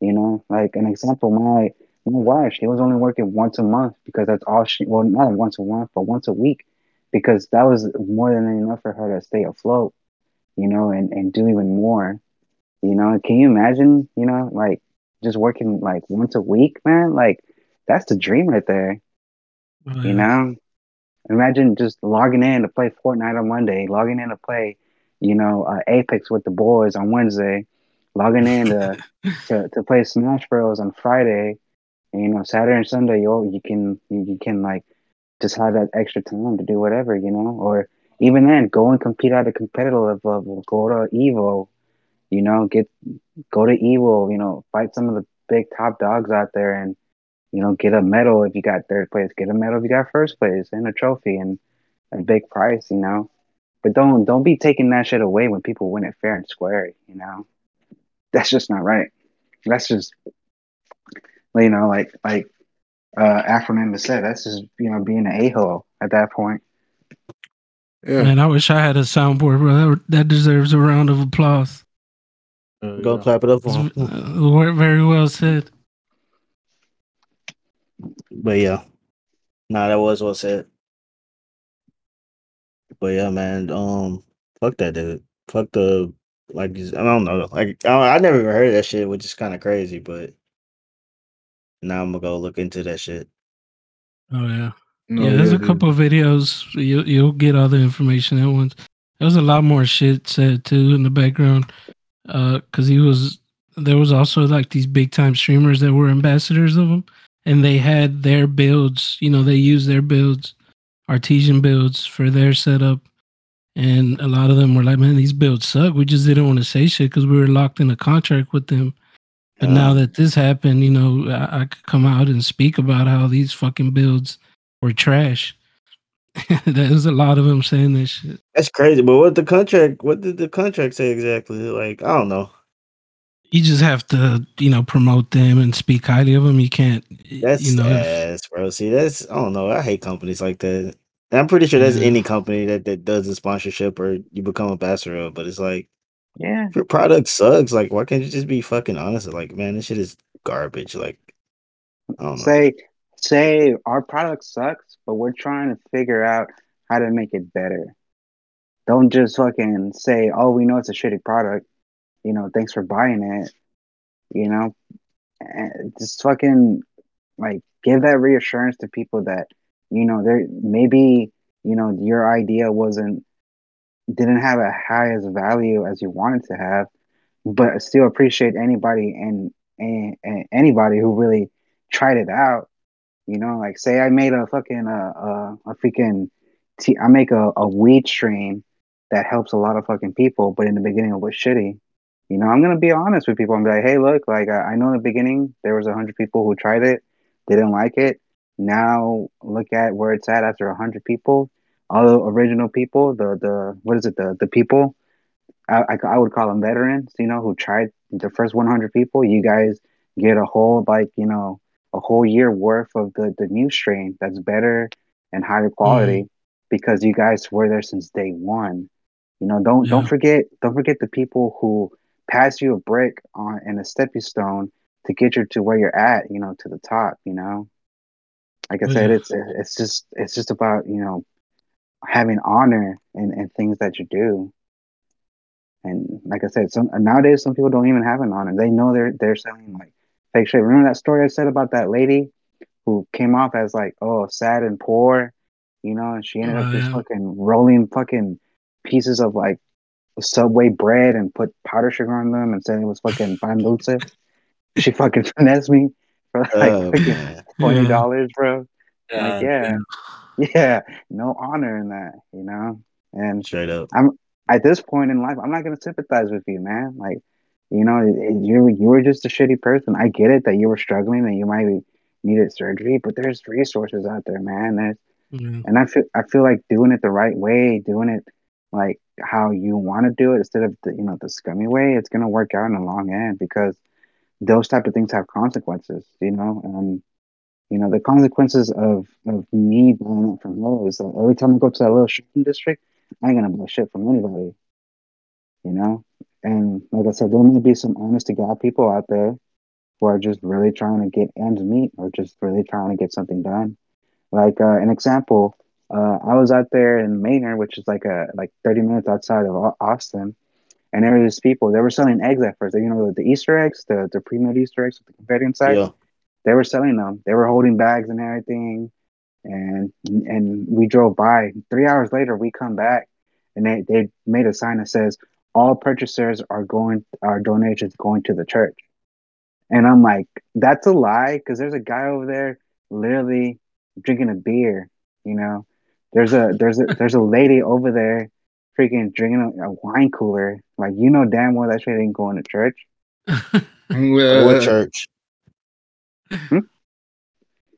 You know, like an example, my my wife, she was only working once a month because that's all she well not once a month, but once a week because that was more than enough for her to stay afloat, you know, and, and do even more. You know, can you imagine, you know, like just working like once a week, man? Like that's the dream right there Oh, you yeah. know Imagine just logging in to play Fortnite on Monday, logging in to play, you know, uh, Apex with the boys on Wednesday, logging in to, to, to play Smash Bros on Friday, and, you know, Saturday and Sunday, you you can you can like just have that extra time to do whatever, you know, or even then, go and compete at a competitive level. Go to Evo, you know, get go to Evo, you know, fight some of the big top dogs out there, and you know, get a medal if you got third place, get a medal if you got first place, and a trophy and a big prize, you know. But don't don't be taking that shit away when people win it fair and square, you know. That's just not right. That's just you know, like like uh acronym to say. that's just you know being an a hole at that point. Yeah. Man, I wish I had a soundboard, bro. That, that deserves a round of applause. Go clap it up for him. Uh, very well said. But yeah, nah, that was well said. But yeah, man, um, fuck that dude. Fuck the like. I don't know. Like I, I never even heard of that shit, which is kind of crazy. But now I'm gonna go look into that shit. Oh yeah. No, yeah, there's a dude. couple of videos. You you'll get all the information at once. There was a lot more shit said too in the background. Uh, cause he was there was also like these big time streamers that were ambassadors of him, and they had their builds. You know, they used their builds, artesian builds for their setup, and a lot of them were like, "Man, these builds suck." We just didn't want to say shit because we were locked in a contract with them. But now Uh, that this happened, you know, I, I could come out and speak about how these fucking builds were trash. There's a lot of them saying this shit. That's crazy. But what the contract? What did the contract say exactly? Like I don't know. You just have to, you know, promote them and speak highly of them. You can't, That's you know, ass, bro. See, that's I don't know. I hate companies like that. And I'm pretty sure that's Yeah. any company that, that does a sponsorship or you become ambassador of. But it's like Yeah. if your product sucks, like why can't you just be fucking honest? Like, man, this shit is garbage. Like, I don't know. Say say our product sucks, but we're trying to figure out how to make it better. Don't just fucking say, "Oh, we know it's a shitty product." You know, thanks for buying it. You know, and just fucking like give that reassurance to people that you know there maybe you know your idea wasn't didn't have a high as value as you wanted to have, but still appreciate anybody and, and, and anybody who really tried it out. You know, like say I made a fucking uh, uh, a freaking t- I make a, a weed strain that helps a lot of fucking people, but in the beginning it was shitty. You know, I'm gonna be honest with people. I'm like, hey, look, like I, I know in the beginning there was a hundred people who tried it, they didn't like it. Now look at where it's at after a hundred people. All the original people, the the what is it, the the people, I, I, I would call them veterans, you know, who tried the first 100 people. You guys get a whole, like, you know, a whole year worth of the, the new strain that's better and higher mm-hmm. quality because you guys were there since day one. You know, don't don't forget don't forget the people who pass you a brick on and a stepping stone to get you to where you're at, you know, to the top, you know. Like I said, Yeah. it's it's just it's just about, you know, having honor in, in things that you do. And like I said, some nowadays some people don't even have an honor. They know they're they're selling like fake shit. Remember that story I said about that lady who came off as like oh sad and poor, you know, and she ended Oh, up just yeah. fucking rolling fucking pieces of like Subway bread and put powder sugar on them and said it was fucking pan dulce. she fucking finessed me for like Oh, twenty dollars, bro. God like yeah. Yeah, no honor in that, you know. And Straight up. I'm at this point in life, I'm not gonna sympathize with you, man. Like, you know, you you were just a shitty person. I get it that you were struggling and you might be needed surgery, but there's resources out there, man. There's Yeah. and I feel I feel like doing it the right way, doing it like how you want to do it instead of the you know the scummy way, it's gonna work out in the long end because those type of things have consequences, you know. And you know the consequences of of me buying it from her is that every time I go to that little shopping district, I ain't gonna buy shit from anybody, you know. And like I said, there may be some honest to God people out there who are just really trying to get ends meet or just really trying to get something done. Like uh, an example, uh, I was out there in Maynard, which is like a like 30 minutes outside of Austin, and there were these people. They were selling eggs at first. You know, the Easter eggs, the the pre-made Easter eggs with the confetti inside. Yeah. They were selling them. They were holding bags and everything. and and we drove by. Three hours later, we come back, and they they made a sign that says all purchasers are going our donations going to the church. And I'm like, that's a lie because there's a guy over there literally drinking a beer. You know, there's a there's a there's a lady over there freaking drinking a, a wine cooler. Like you know damn well that shit ain't going to church. what church? Hmm?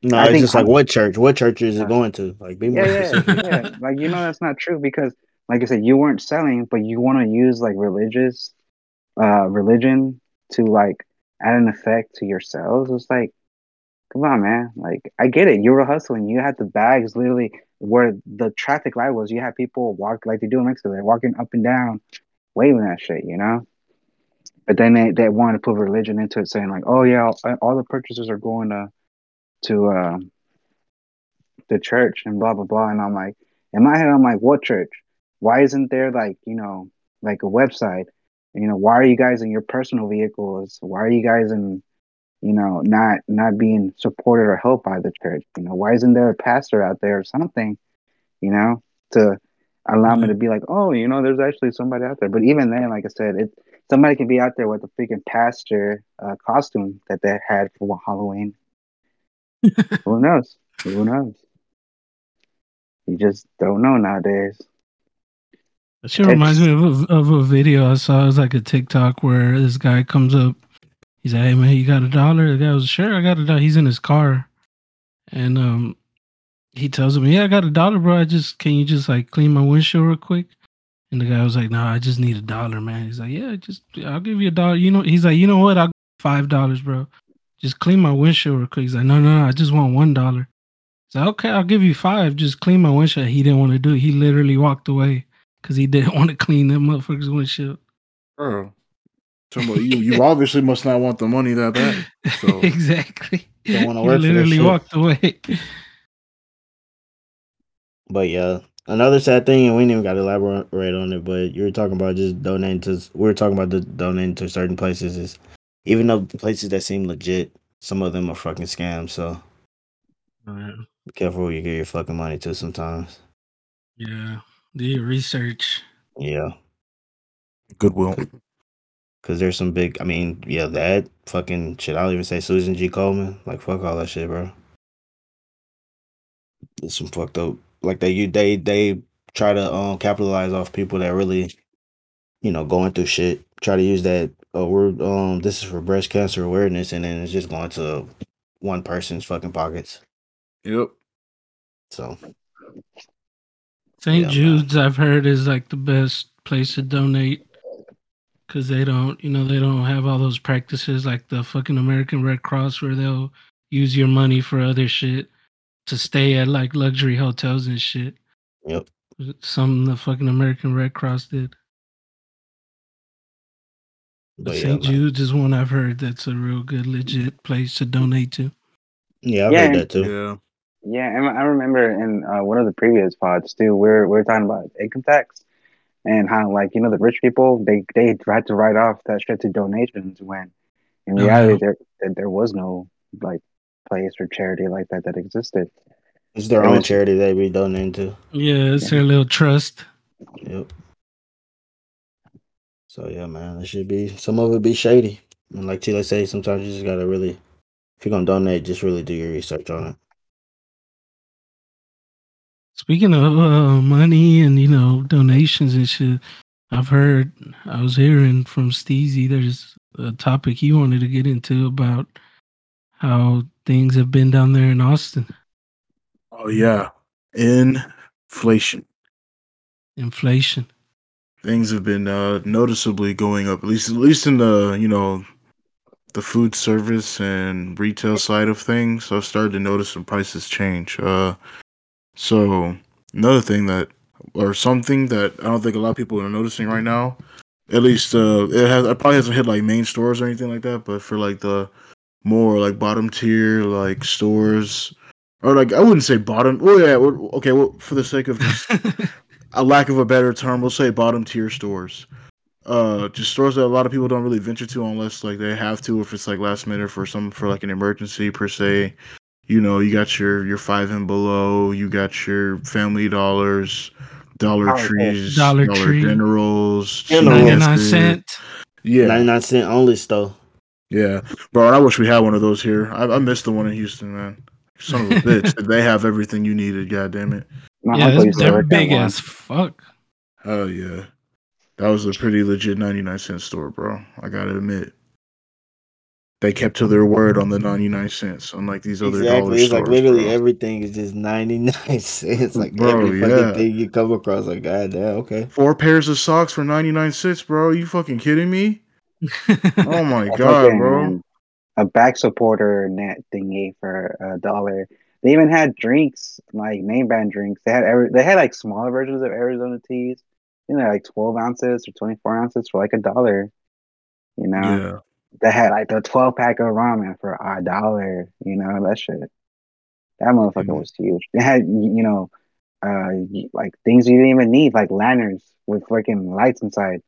No, I it's think just like I'm- what church? What church is it going to? Like, be more Yeah, yeah, specific. yeah. Like you know that's not true because, like I said, you weren't selling, but you want to use like religious, uh, religion to like add an effect to your sales. It's like, come on, man. Like I get it. You were hustling. You had the bags literally where the traffic light was. You had people walk like they do in Mexico. They're walking up and down, waving that shit. You know. But then they, they want to put religion into it, saying like, "Oh yeah, all, all the purchases are going to to uh, the church and blah blah blah." And I'm like, in my head, I'm like, "What church? Why isn't there like you know like a website? And, You know, why are you guys in your personal vehicles? Why are you guys in you know not not being supported or helped by the church? You know, why isn't there a pastor out there or something? You know, to allow me to be like, oh, you know, there's actually somebody out there. But even then, like I said, it somebody can be out there with a freaking pastor uh, costume that they had for Halloween. Who knows? Who knows? You just don't know nowadays. That shit reminds me of a, of a video I saw. It was like a TikTok where this guy comes up. He's like, "Hey man, you got a dollar?" The guy was, "Sure, I got a dollar." He's in his car, and um, he tells him, "Yeah, I got a dollar, bro. I just can you just like clean my windshield real quick?" And the guy was like, "No, I just need a dollar, man." He's like, "Yeah, just I'll give you a dollar." You know, he's like, "You know what? I'll five dollars, bro. Just clean my windshield real quick." He's like, "No, no, no, I just want one dollar." He's like, "Okay, I'll give you five. Just clean my windshield." He didn't want to do it. He literally walked away because he didn't want to clean that motherfucker's windshield. Bro. You, you obviously must not want the money that bad. So exactly. Don't he work for that literally walked away. But yeah, another sad thing, and we didn't even got to elaborate on it. But you were talking about just donating to. We were talking about the donating to certain places. Is even though the places that seem legit, some of them are fucking scams. So oh, be careful who you give your fucking money to. Sometimes, Yeah. Do your research. yeah, goodwill. because there's some big. I mean, yeah, that fucking shit. I'll even say Susan G. Komen. Like fuck all that shit, bro. It's some fucked up. Like they you they they try to um capitalize off people that really, you know, going through shit. Try to use that. Oh, we're um this is for breast cancer awareness, and then it's just going to one person's fucking pockets. Yep. So St. Yeah, man. Jude's, I've heard, is like the best place to donate because they don't, you know, they don't have all those practices like the fucking American Red Cross where they'll use your money for other shit to stay at like luxury hotels and shit. Yep. Something the fucking American Red Cross did. But But yeah, St. man. Jude's is one I've heard that's a real good, legit place to donate to. yeah, I've Yeah. heard that too. Yeah. Yeah, and I remember in uh, one of the previous pods too, we we're we are talking about income tax and how like you know the rich people they they had to write off that shit to donations when in Oh, reality yeah. there there- there was no like place or charity like that that existed. It's their It own was- charity they be donating to. Yeah, it's their little trust. Yep. So yeah, man, it should be some of it be shady. And like Tila say, sometimes you just gotta really if you're gonna donate, just really do your research on it. Speaking of uh, money and you know donations and shit, I've heard I was hearing from Steezy. There's a topic he wanted to get into about how things have been down there in Austin. Oh yeah. Inflation. Inflation. Things have been uh noticeably going up. At least at least in the, you know, the food service and retail side of things. I've started to notice some prices change. Uh so another thing that or something that I don't think a lot of people are noticing right now. At least uh it has it probably hasn't hit like main stores or anything like that, but for like the more like bottom tier like stores or like I wouldn't say bottom. Well, yeah, well, okay. Well, for the sake of just a lack of a better term, we'll say bottom tier stores. Uh, just stores that a lot of people don't really venture to unless like they have to, if it's like last minute for some for like an emergency per se. You know, you got your your five and below. You got your Family Dollars, Dollar Dollar Trees, Dollar Dollar Tree. Generals, Generals. Cheese 99 Biscuit. cent. Yeah, 99 cent only store. Yeah, bro. I wish we had one of those here. I, I missed the one in Houston, man. Son of a bitch. they have everything you needed. God damn it. My Yeah, uncle it's- used to they're big as fuck. Hell yeah. That was a pretty legit 99 cent store, bro. I gotta admit. They kept to their word on the 99 cents, unlike these other dollar Exactly. It's like literally bro. everything is just 99 cents. Like Bro, every fucking yeah. thing you come across. Like, god damn, okay. Four pairs of socks for 99 cents, bro. Are you fucking kidding me? Oh my A god, fucking, bro. A back supporter net thingy for a dollar. They even had drinks, like name brand drinks. They had every, they had like smaller versions of Arizona teas. You know, like twelve ounces or twenty four ounces for like a dollar. You know, Yeah. they had like the twelve pack of ramen for a dollar. You know, that shit. That motherfucker Mhm. was huge. They had you know, uh, like things you didn't even need, like lanterns with freaking lights inside.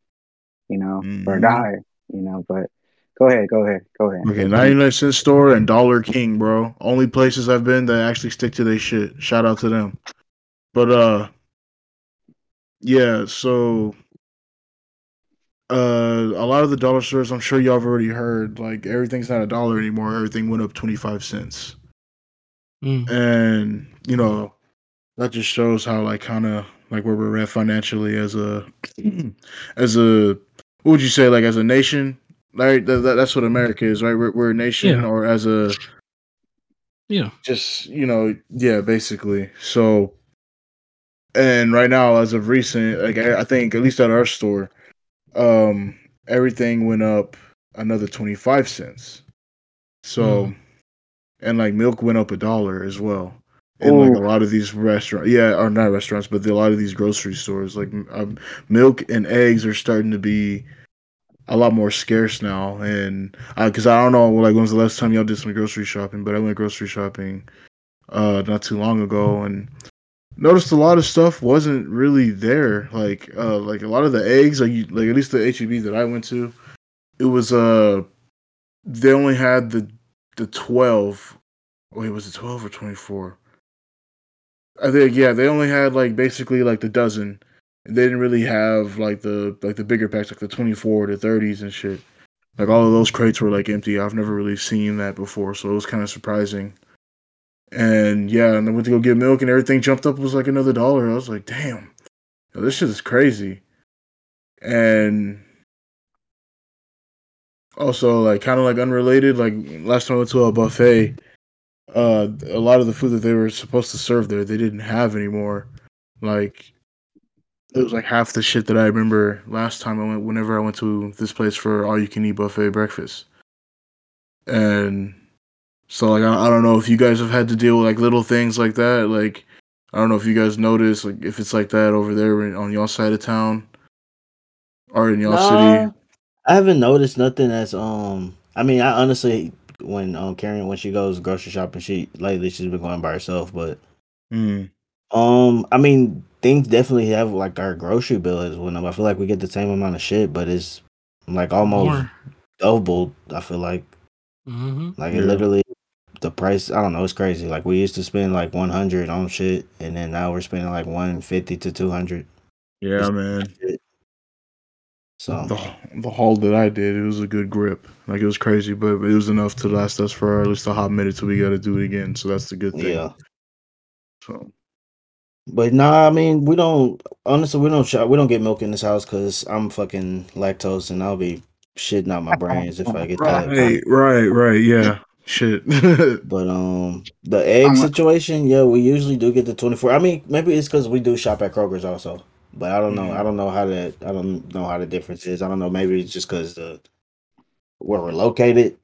You know, for a Mhm. dollar. You know, but go ahead, go ahead, go ahead. Okay, 99 cent store and Dollar King, bro. Only places I've been that actually stick to their shit. Shout out to them. But uh yeah, so uh a lot of the dollar stores, I'm sure y'all have already heard, like everything's not a dollar anymore. Everything went up 25 cents. Mm. And, you know, that just shows how like kind of like where we're at financially as a as a what would you say like as a nation right that, that, that's what america is right we're, we're a nation Yeah. or as a Yeah. just you know yeah basically so and right now as of recent like i I think at least at our store um everything went up another 25 cents so Mm. and like milk went up a dollar as well in like a lot of these restaurants yeah or not restaurants but a lot of these grocery stores like um, milk and eggs are starting to be a lot more scarce now. And because I don't know like when was the last time y'all did some grocery shopping but i went grocery shopping uh not too long ago and noticed a lot of stuff wasn't really there. Like uh like a lot of the eggs like you, like at least the heb that i went to it was uh they only had the the 12 wait was it 12 or 24 i think yeah they only had like basically like the dozen. They didn't really have like the like the bigger packs like the 24 the 30s and shit. Like all of those crates were like empty. I've never really seen that before so it was kind of surprising. And yeah and i went to go get milk and everything jumped up was like another dollar. I was like damn. This shit is crazy. And also like kind of like unrelated like last time i went to a buffet uh a lot of the food that they were supposed to serve there they didn't have anymore. Like it was like half the shit that i remember last time i went whenever i went to this place for all you can eat buffet breakfast. And so like I, I don't know if you guys have had to deal with like little things like that. Like i don't know if you guys notice like if it's like that over there on y'all side of town or in y'all city. I haven't noticed nothing that's um. I mean, I honestly, when um Karen when she goes grocery shopping, she lately she's been going by herself. But Mm. um, I mean, things definitely have like our grocery bill is went up. I feel like we get the same amount of shit, but it's like almost More. doubled. I feel like hmm like Yeah. it literally the price. I don't know. It's crazy. Like we used to spend like one hundred on shit, and then now we're spending like one fifty to two hundred. yeah man So the the haul that I did, it was a good grip. Like it was crazy, but it was enough to last us for at least a hot minute till we got to do it again. So that's the good thing. yeah. So But nah, I mean, we don't. Honestly, we don't shop. We don't get milk in this house because I'm fucking lactose, and I'll be shitting out my brains if I get that. right, right, right. Yeah, shit. But um, the egg I'm a- situation, yeah, we usually do get the 24. I mean, maybe it's because we do shop at Kroger's also. But I don't know. Mhm. I don't know how that. I don't know how the difference is. I don't know. Maybe it's just because the where we're located,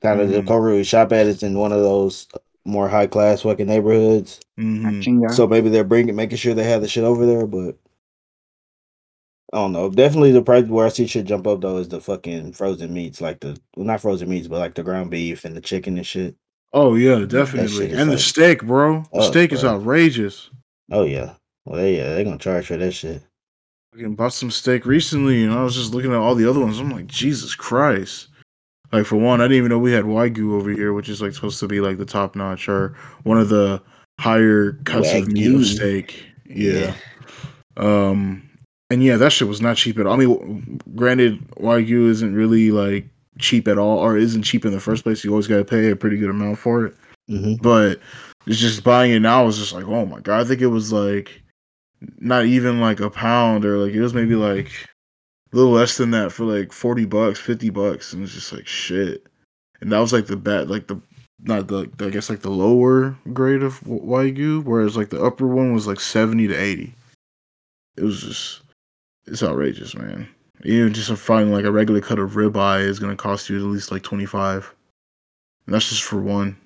kind of the Mhm. Kroger we shop at is in one of those more high class fucking neighborhoods. Mhm. So maybe they're bringing, making sure they have the shit over there, but I don't know. Definitely the price where I see shit jump up though is the fucking frozen meats, like the well, not frozen meats, but like the ground beef and the chicken and shit. Oh yeah, definitely. is And the steak, bro. The Oh, steak is outrageous. Oh yeah, well they, yeah, they're gonna charge for that shit. I bought some steak recently, and I was just looking at all the other ones. I'm like, Jesus Christ! Like for one, I didn't even know we had Wagyu over here, which is like supposed to be like the top notch or one of the higher cuts of meat steak. Yeah. Um, and yeah, that shit was not cheap at all. I mean, granted, Wagyu isn't really like cheap at all, or isn't cheap in the first place. You always got to pay a pretty good amount for it. hmm But it's just buying it now is just like, oh my god! I think it was like not even like a pound, or like it was maybe like a little less than that for like forty bucks, fifty bucks, and it's just like shit. And that was like the bad, like the not the I guess like the lower grade of wagyu, whereas like the upper one was like seventy to eighty. It was just it's outrageous, man. Even just a finding like a regular cut of ribeye is gonna cost you at least like twenty five. And that's just for one.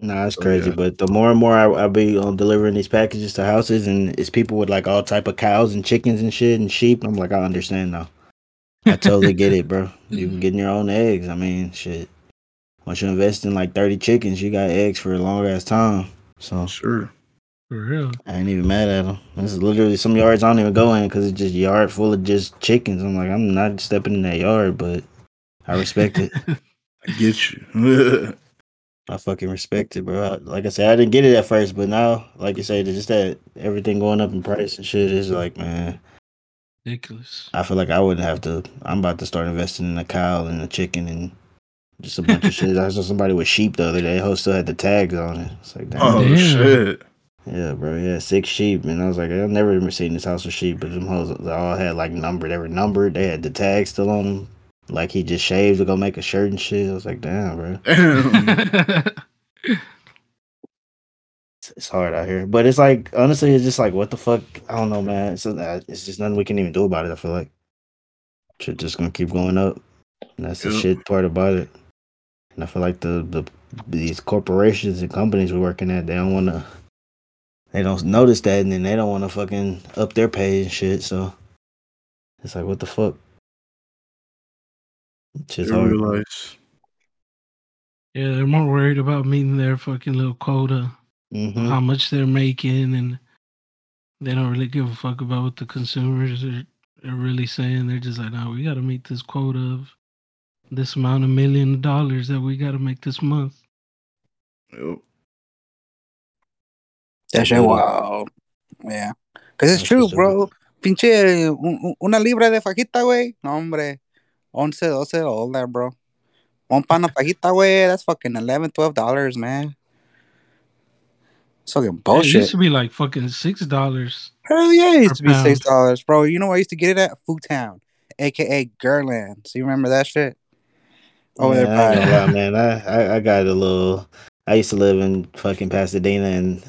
Nah, it's So, crazy. yeah. But the more and more I, I be um, delivering these packages to houses, and it's people with like all type of cows and chickens and shit and sheep. I'm like, I understand now. I totally get it, bro. You can get your own eggs. I mean, shit. Once you invest in like 30 chickens, you got eggs for a long ass time. So Sure. For real. I ain't even mad at them. This is literally some yards I don't even go in because it's just yard full of just chickens. I'm like, I'm not stepping in that yard, but I respect it. I get you. I fucking respect it, bro. I- Like I said, I didn't get it at first, but now, like you say, just that everything going up in price and shit is like, man, Ridiculous. I feel like I wouldn't have to. I'm about to start investing in a cow and a chicken and just a bunch of shit. I saw somebody with sheep the other day. Who still had the tags on it. It's like, oh, damn. oh Damn. shit. Yeah, bro. Yeah, six sheep, and I was like, I've never even seen this house with sheep, but them hoes they all had like numbered. They were numbered. They had the tags still on them. Like he just shaved to go make a shirt and shit. I was like, damn, bro. It's, it's hard out here, but it's like honestly, it's just like what the fuck. I don't know, man. It's uh, it's just nothing we can even do about it. I feel like shit just gonna keep going up, and that's the Yep. shit part about it. And I feel like the the these corporations and companies we're working at, they don't want to. They don't notice that, and then they don't want to fucking up their pay and shit. So it's like, what the fuck? Shit's I hard. realize. yeah, they're more worried about meeting their fucking little quota, hmm how much they're making, and they don't really give a fuck about what the consumers are, are really saying. They're just like, no, we got to meet this quota of this amount of million dollars that we got to make this month. Yep. That shit, Literally. wow. Yeah. Because it's That's true, bro. Pinche, un- un- una libra de fajita, güey. No, hombre. 11, 12 dólares, bro. One pound of fajita, güey. That's fucking 11, 12 dollars, man. It's fucking Yeah, It bullshit. used to be like fucking six dollars. Hell yeah, it used to be six dollars, bro. You know where I used to get it at? Food Town, aka Gerland. So you remember that shit? Oh, yeah, they're I ain't bad. gonna lie, man. I, I I got a little. I used to live in fucking Pasadena, and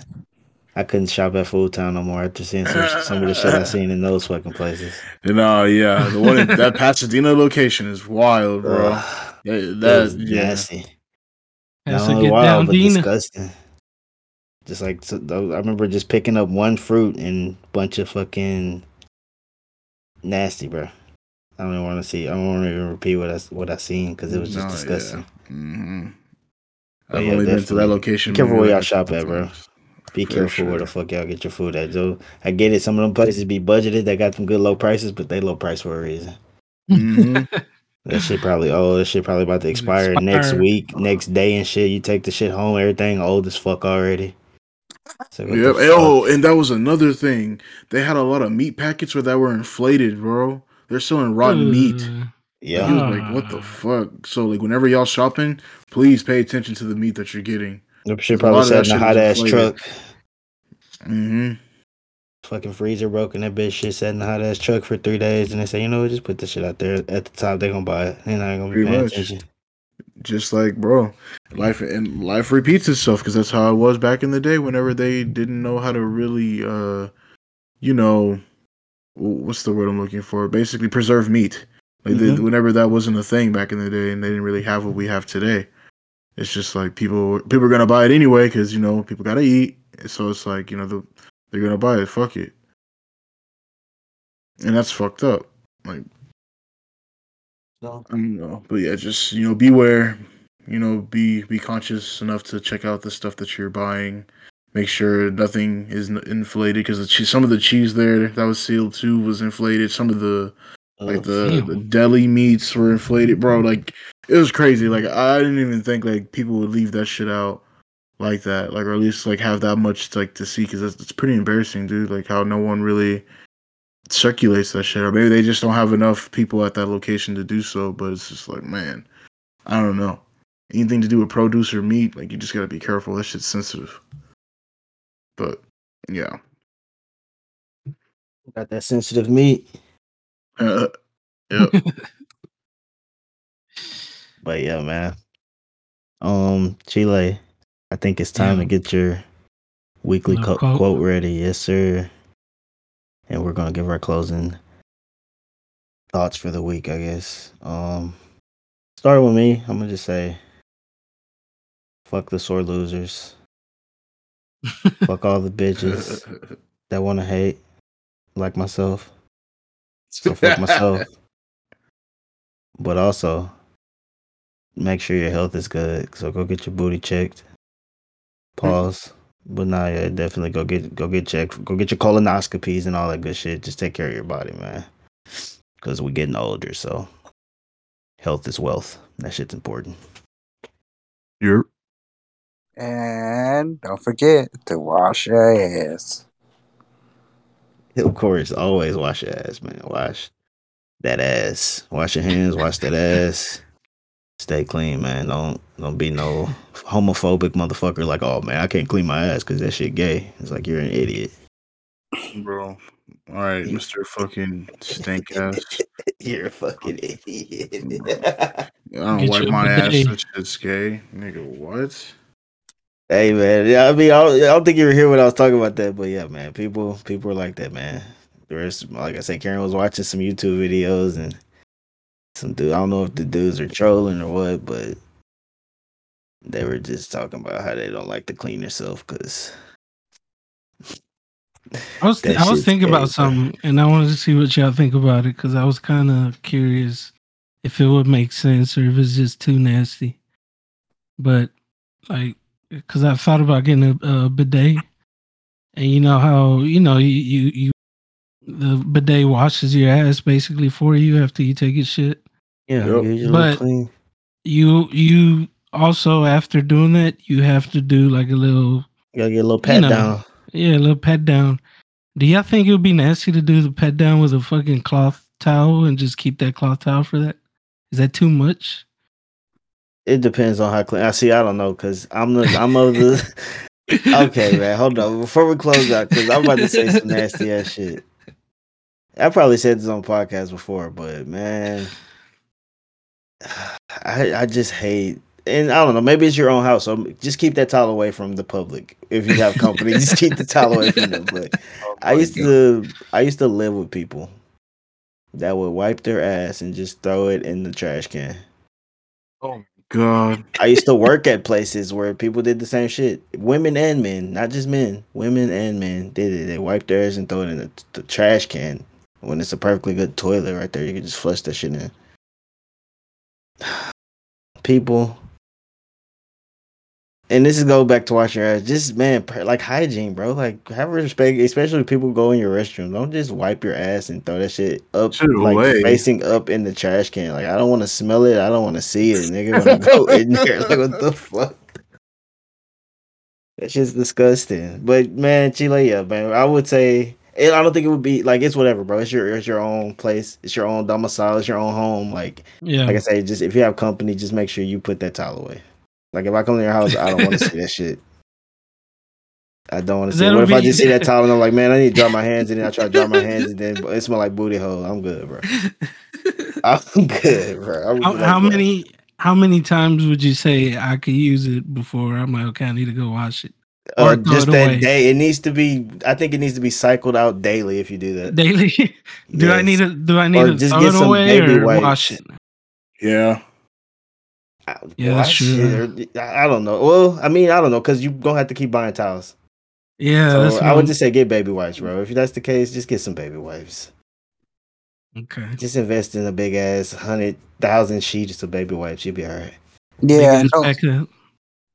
I couldn't shop at Food Town no more after seeing some some of the shit I seen in those fucking places. You know, yeah, the one in, that Pasadena location is wild, bro. Ugh, That, it that was yeah. nasty. Has Not only get wild, down, but Dina. disgusting. Just like so, I remember just picking up one fruit and bunch of fucking nasty, bro. I don't even want to see. I don't want to even repeat what I s- what I seen because it was just No, disgusting. Yeah. hmm I've yeah, only been to that location. Be careful where y'all shop at, bro. Times. Be For careful where the fuck y'all get your food at, Joe. I get it. Some of them places be budgeted. They got some good low prices, but they low price for a reason. Mhm. That shit probably oh, that shit probably about to It's expire next expired. week, next day and shit. You take the shit home, everything old as fuck already. So Yep. Oh, and that was another thing. They had a lot of meat packets where that were inflated, bro. They're selling rotten meat. Yeah. He was like, "What the Ah. fuck?" So like, whenever y'all shopping, please pay attention to the meat that you're getting. That shit probably sat in a hot ass truck. hmm Fucking freezer broke and that bitch shit sat in a hot ass truck for three days and they say, you know what, just put this shit out there at the top, they gonna buy it. They're not gonna be paying attention. Just like, bro, life and life repeats itself because that's how it was back in the day. Whenever they didn't know how to really, uh, you know, what's the word I'm looking for? Basically, preserve meat. Like they- Mhm. whenever that wasn't a thing back in the day, and they didn't really have what we have today. It's just like people people are gonna buy it anyway because you know people gotta eat. So it's like you know the, they're gonna buy it. Fuck it, and that's fucked up. Like So, I don't know, but yeah, just you know, beware. You know, be be conscious enough to check out the stuff that you're buying. Make sure nothing is inflated because some of the cheese there that was sealed too was inflated. Some of the Like Oh, the the deli meats were inflated, bro. Like it was crazy. Like I didn't even think like people would leave that shit out like that, like or at least like have that much like to see because it's pretty embarrassing, dude. Like how no one really circulates that shit, or maybe they just don't have enough people at that location to do so. But it's just like, man, I don't know. Anything to do with produce or meat, like you just gotta be careful. That shit's sensitive. But yeah, Got that sensitive meat. uh, yeah. But yeah, man. Um, Chile, I think it's time Yeah. to get your weekly co- quote. quote ready. Yes, sir. And we're gonna give our closing thoughts for the week, I guess. Um, starting with me, I'm gonna just say, fuck the sore losers. fuck all the bitches that want to hate, like myself. So fuck myself. But also, make sure your health is good. So go get your booty checked. Hmm. Pause. But nah, yeah, definitely go get go get checked. Go get your colonoscopies and all that good shit. Just take care of your body, man. Cause we're getting older, so health is wealth. That shit's important. You're And don't forget to wash your ass. Of course, always wash your ass, man. Wash that ass. Wash your hands. Wash that ass. Stay clean, man. Don't don't be no homophobic motherfucker. Like, oh man, I can't clean my ass because that shit gay. It's like you're an idiot. bro. All right, Mister Fucking Stink Ass. You're a fucking idiot. I don't Get wipe your my ass. bidet. That shit's gay, nigga. What? hey man, yeah, I mean, I don't, I don't think you were here when I was talking about that, but yeah, man, people people are like that, man. There's like I said, Karen was watching some YouTube videos and some dude. I don't know if the dudes are trolling or what, but they were just talking about how they don't like to clean themselves because I was That I was thinking bro. about something, and I wanted to see what y'all think about it because I was kind of curious if it would make sense or if it's just too nasty. But like, because I thought about getting a, a bidet, and you know how you know you, you you the bidet washes your ass basically for you after you take a shit. yeah, Yep. usually But- clean. You you also after doing that you have to do like a little You gotta get a little pat know, down. Yeah, a little pet down. Do y'all think it would be nasty to do the pet down with a fucking cloth towel and just keep that cloth towel for that? Is that too much? It depends on how clean. I see. I don't know because I'm the I'm of the. okay, man. Hold on. Before we close out, because I'm about to say some nasty ass shit. I probably said this on podcast before, but man, I I just hate. And I don't know. Maybe it's your own house, so just keep that towel away from the public. If you have company, just keep the towel away from them. But I used to I used to live with people that would wipe their ass and just throw it in the trash can. Oh God. I used to work at places where people did the same shit. Women and men, not just men. Women and men did it. They wiped their ass and throw it in the, the trash can. When it's a perfectly good toilet right there, you can just flush that shit in. People, and this is go back to wash your ass. Just man, like hygiene, bro. Like have respect, especially people go in your restroom. Don't just wipe your ass and throw that shit up, Shit like away. facing up in the trash can. Like I don't want to smell it. I don't want to see it, nigga. When I go in there, like what the fuck. That shit's disgusting. But man, Chile, yeah, man. I would say it, I don't think it would be like it's whatever, bro. It's your it's your own place. It's your own domicile. It's your own home. Like Yeah. like I say, just if you have company, just make sure you put that towel away. Like if I come to your house, I don't want to see that shit. I don't want to see. What if I just see that towel and I'm like, man, I need to dry my hands, and then I try to dry my hands, and then it smell like booty hole. I'm good, bro. I'm good, bro. I'm how, like, how many how many times would you say I could use it before I'm like, okay, I need to go wash it Uh, or just it that away? day. It needs to be. I think it needs to be cycled out daily. If you do that, daily? do I need to do I need Or to just throw get it some baby or wipes. wash it? Yeah. I- Yeah, that's true. I I don't know. Well, I mean, I don't know because you're gonna have to keep buying towels. Yeah, so that's I would I'm- just say get baby wipes, bro. If that's the case, just get some baby wipes. okay. Just invest in a big ass hundred thousand sheets of baby wipes. You'll be all right. Yeah, Maybe just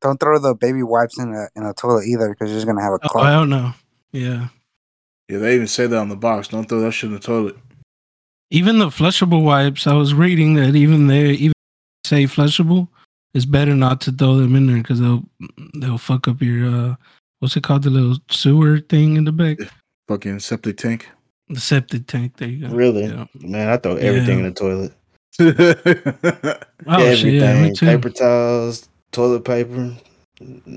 don't, back up. don't throw the baby wipes in a in a toilet either, because you're just gonna have a Oh. I don't know. Yeah. Yeah, they even say that on the box. Don't throw that shit in the toilet. even the flushable wipes. I was reading that even they even say flushable, it's better not to throw them in there because they'll they'll fuck up your uh what's it called the little sewer thing in the back, Fucking septic tank. the septic tank. There you go. Really, Yeah. man, I throw everything Yeah. in the toilet. Oh shit, yeah, everything, me too. paper towels, toilet paper,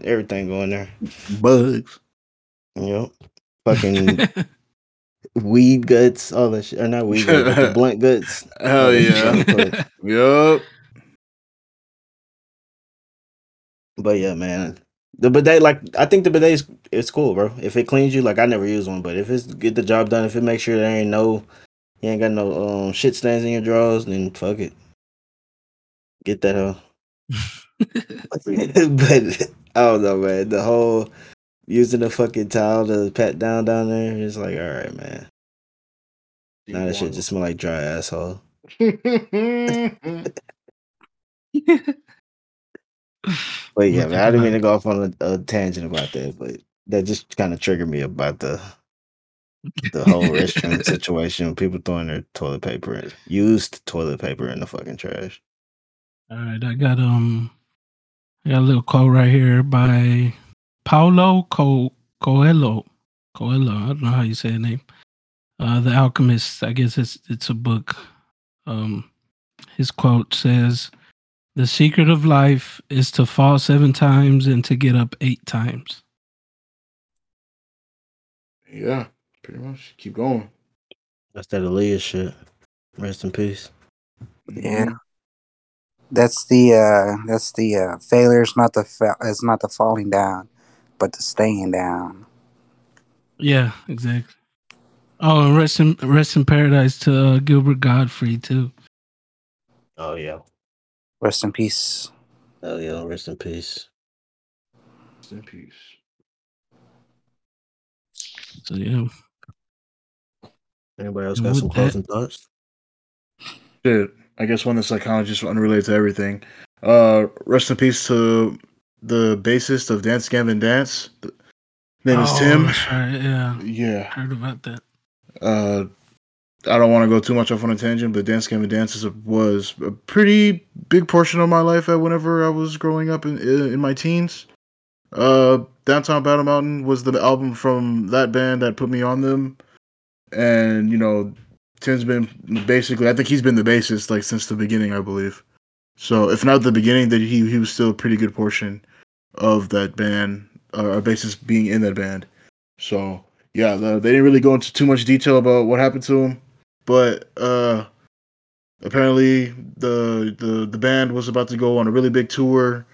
everything going there. Bugs. Yep. Fucking weed guts, all that shit. Or not weed guts, the blunt guts. Hell all that shit on yeah. Yup. But yeah, man. The bidet, like I think the bidet is it's cool, bro. If it cleans you, like I never use one, but if it's get the job done, if it makes sure there ain't no, you ain't got no um shit stains in your drawers, then fuck it. Get that hoe. but I don't know, man. The whole using the fucking towel to pat down down there, it's like, all right, man. Now that shit just smell like dry asshole. But yeah, man, I didn't mean to go off on a, a tangent about that, but that just kind of triggered me about the the whole restroom situation. People throwing their toilet paper, used toilet paper in the fucking trash. All right, I got um, I got a little quote right here by Paulo Co- Coelho. Coelho, I don't know how you say the name. Uh, the Alchemist. I guess it's it's a book. Um, his quote says, "The secret of life is to fall seven times and to get up eight times." yeah, pretty much. Keep going. That's that Aaliyah shit. Rest in peace. Yeah. That's the uh that's the uh failure's not the fa- it's not the falling down, but the staying down. Yeah, exactly. Oh, and rest in rest in paradise to uh, Gilbert Gottfried too. Oh yeah. Rest in peace. Oh yeah. Rest in peace. Rest in peace. So yeah, Anybody else And got some that- closing thoughts? Shit. I guess one that's like kind of just unrelated to everything. Uh, rest in peace to the bassist of Dance Gavin Dance. His name is Oh, Tim. right, yeah, Yeah. heard about that. Uh, I don't want to go too much off on a tangent, but Dance Gavin Dance is a, was a pretty big portion of my life at whenever I was growing up in in my teens. Uh, Downtown Battle Mountain was the album from that band that put me on them, and you know, Tim's been basically I think he's been the bassist like since the beginning, I believe. So if not the beginning, that he he was still a pretty good portion of that band, uh, a bassist being in that band. So yeah, the, they didn't really go into too much detail about what happened to him, but uh, apparently the the the band was about to go on a really big tour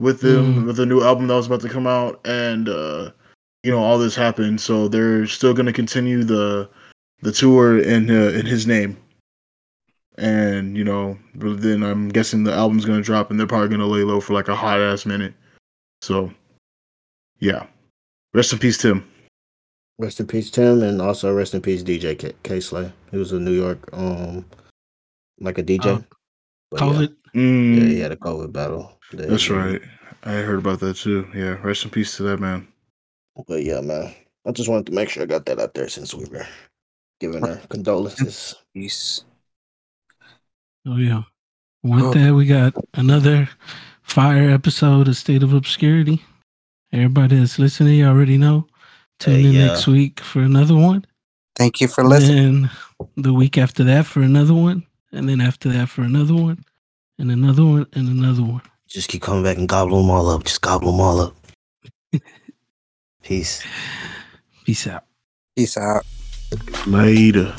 with them Mm. with a new album that was about to come out, and uh, you know all this happened, so they're still going to continue the the tour in uh, in his name. And you know, then I'm guessing the album's gonna drop, and they're probably gonna lay low for like a hot ass minute. So, yeah, rest in peace, Tim. Rest in peace, Tim, and also rest in peace, DJ K, Kay Slay. He was a New York, um, like a DJ. Oh, But yeah. Mm, Yeah, he had a COVID battle. that That's he- right. I heard about that too. Yeah, rest in peace to that man. But yeah, man, I just wanted to make sure I got that out there since we were giving our condolences. Peace. Oh yeah. With Oh. that, we got another fire episode of State of Obscurity. Everybody that's listening, you already know. Tune Hey, in yeah. next week for another one. Thank you for listening. Then the week after that for another one, and then after that for another one, and another one, and another one. Just keep coming back and gobble them all up. Just gobble them all up. Peace. Peace out. Peace out. Later.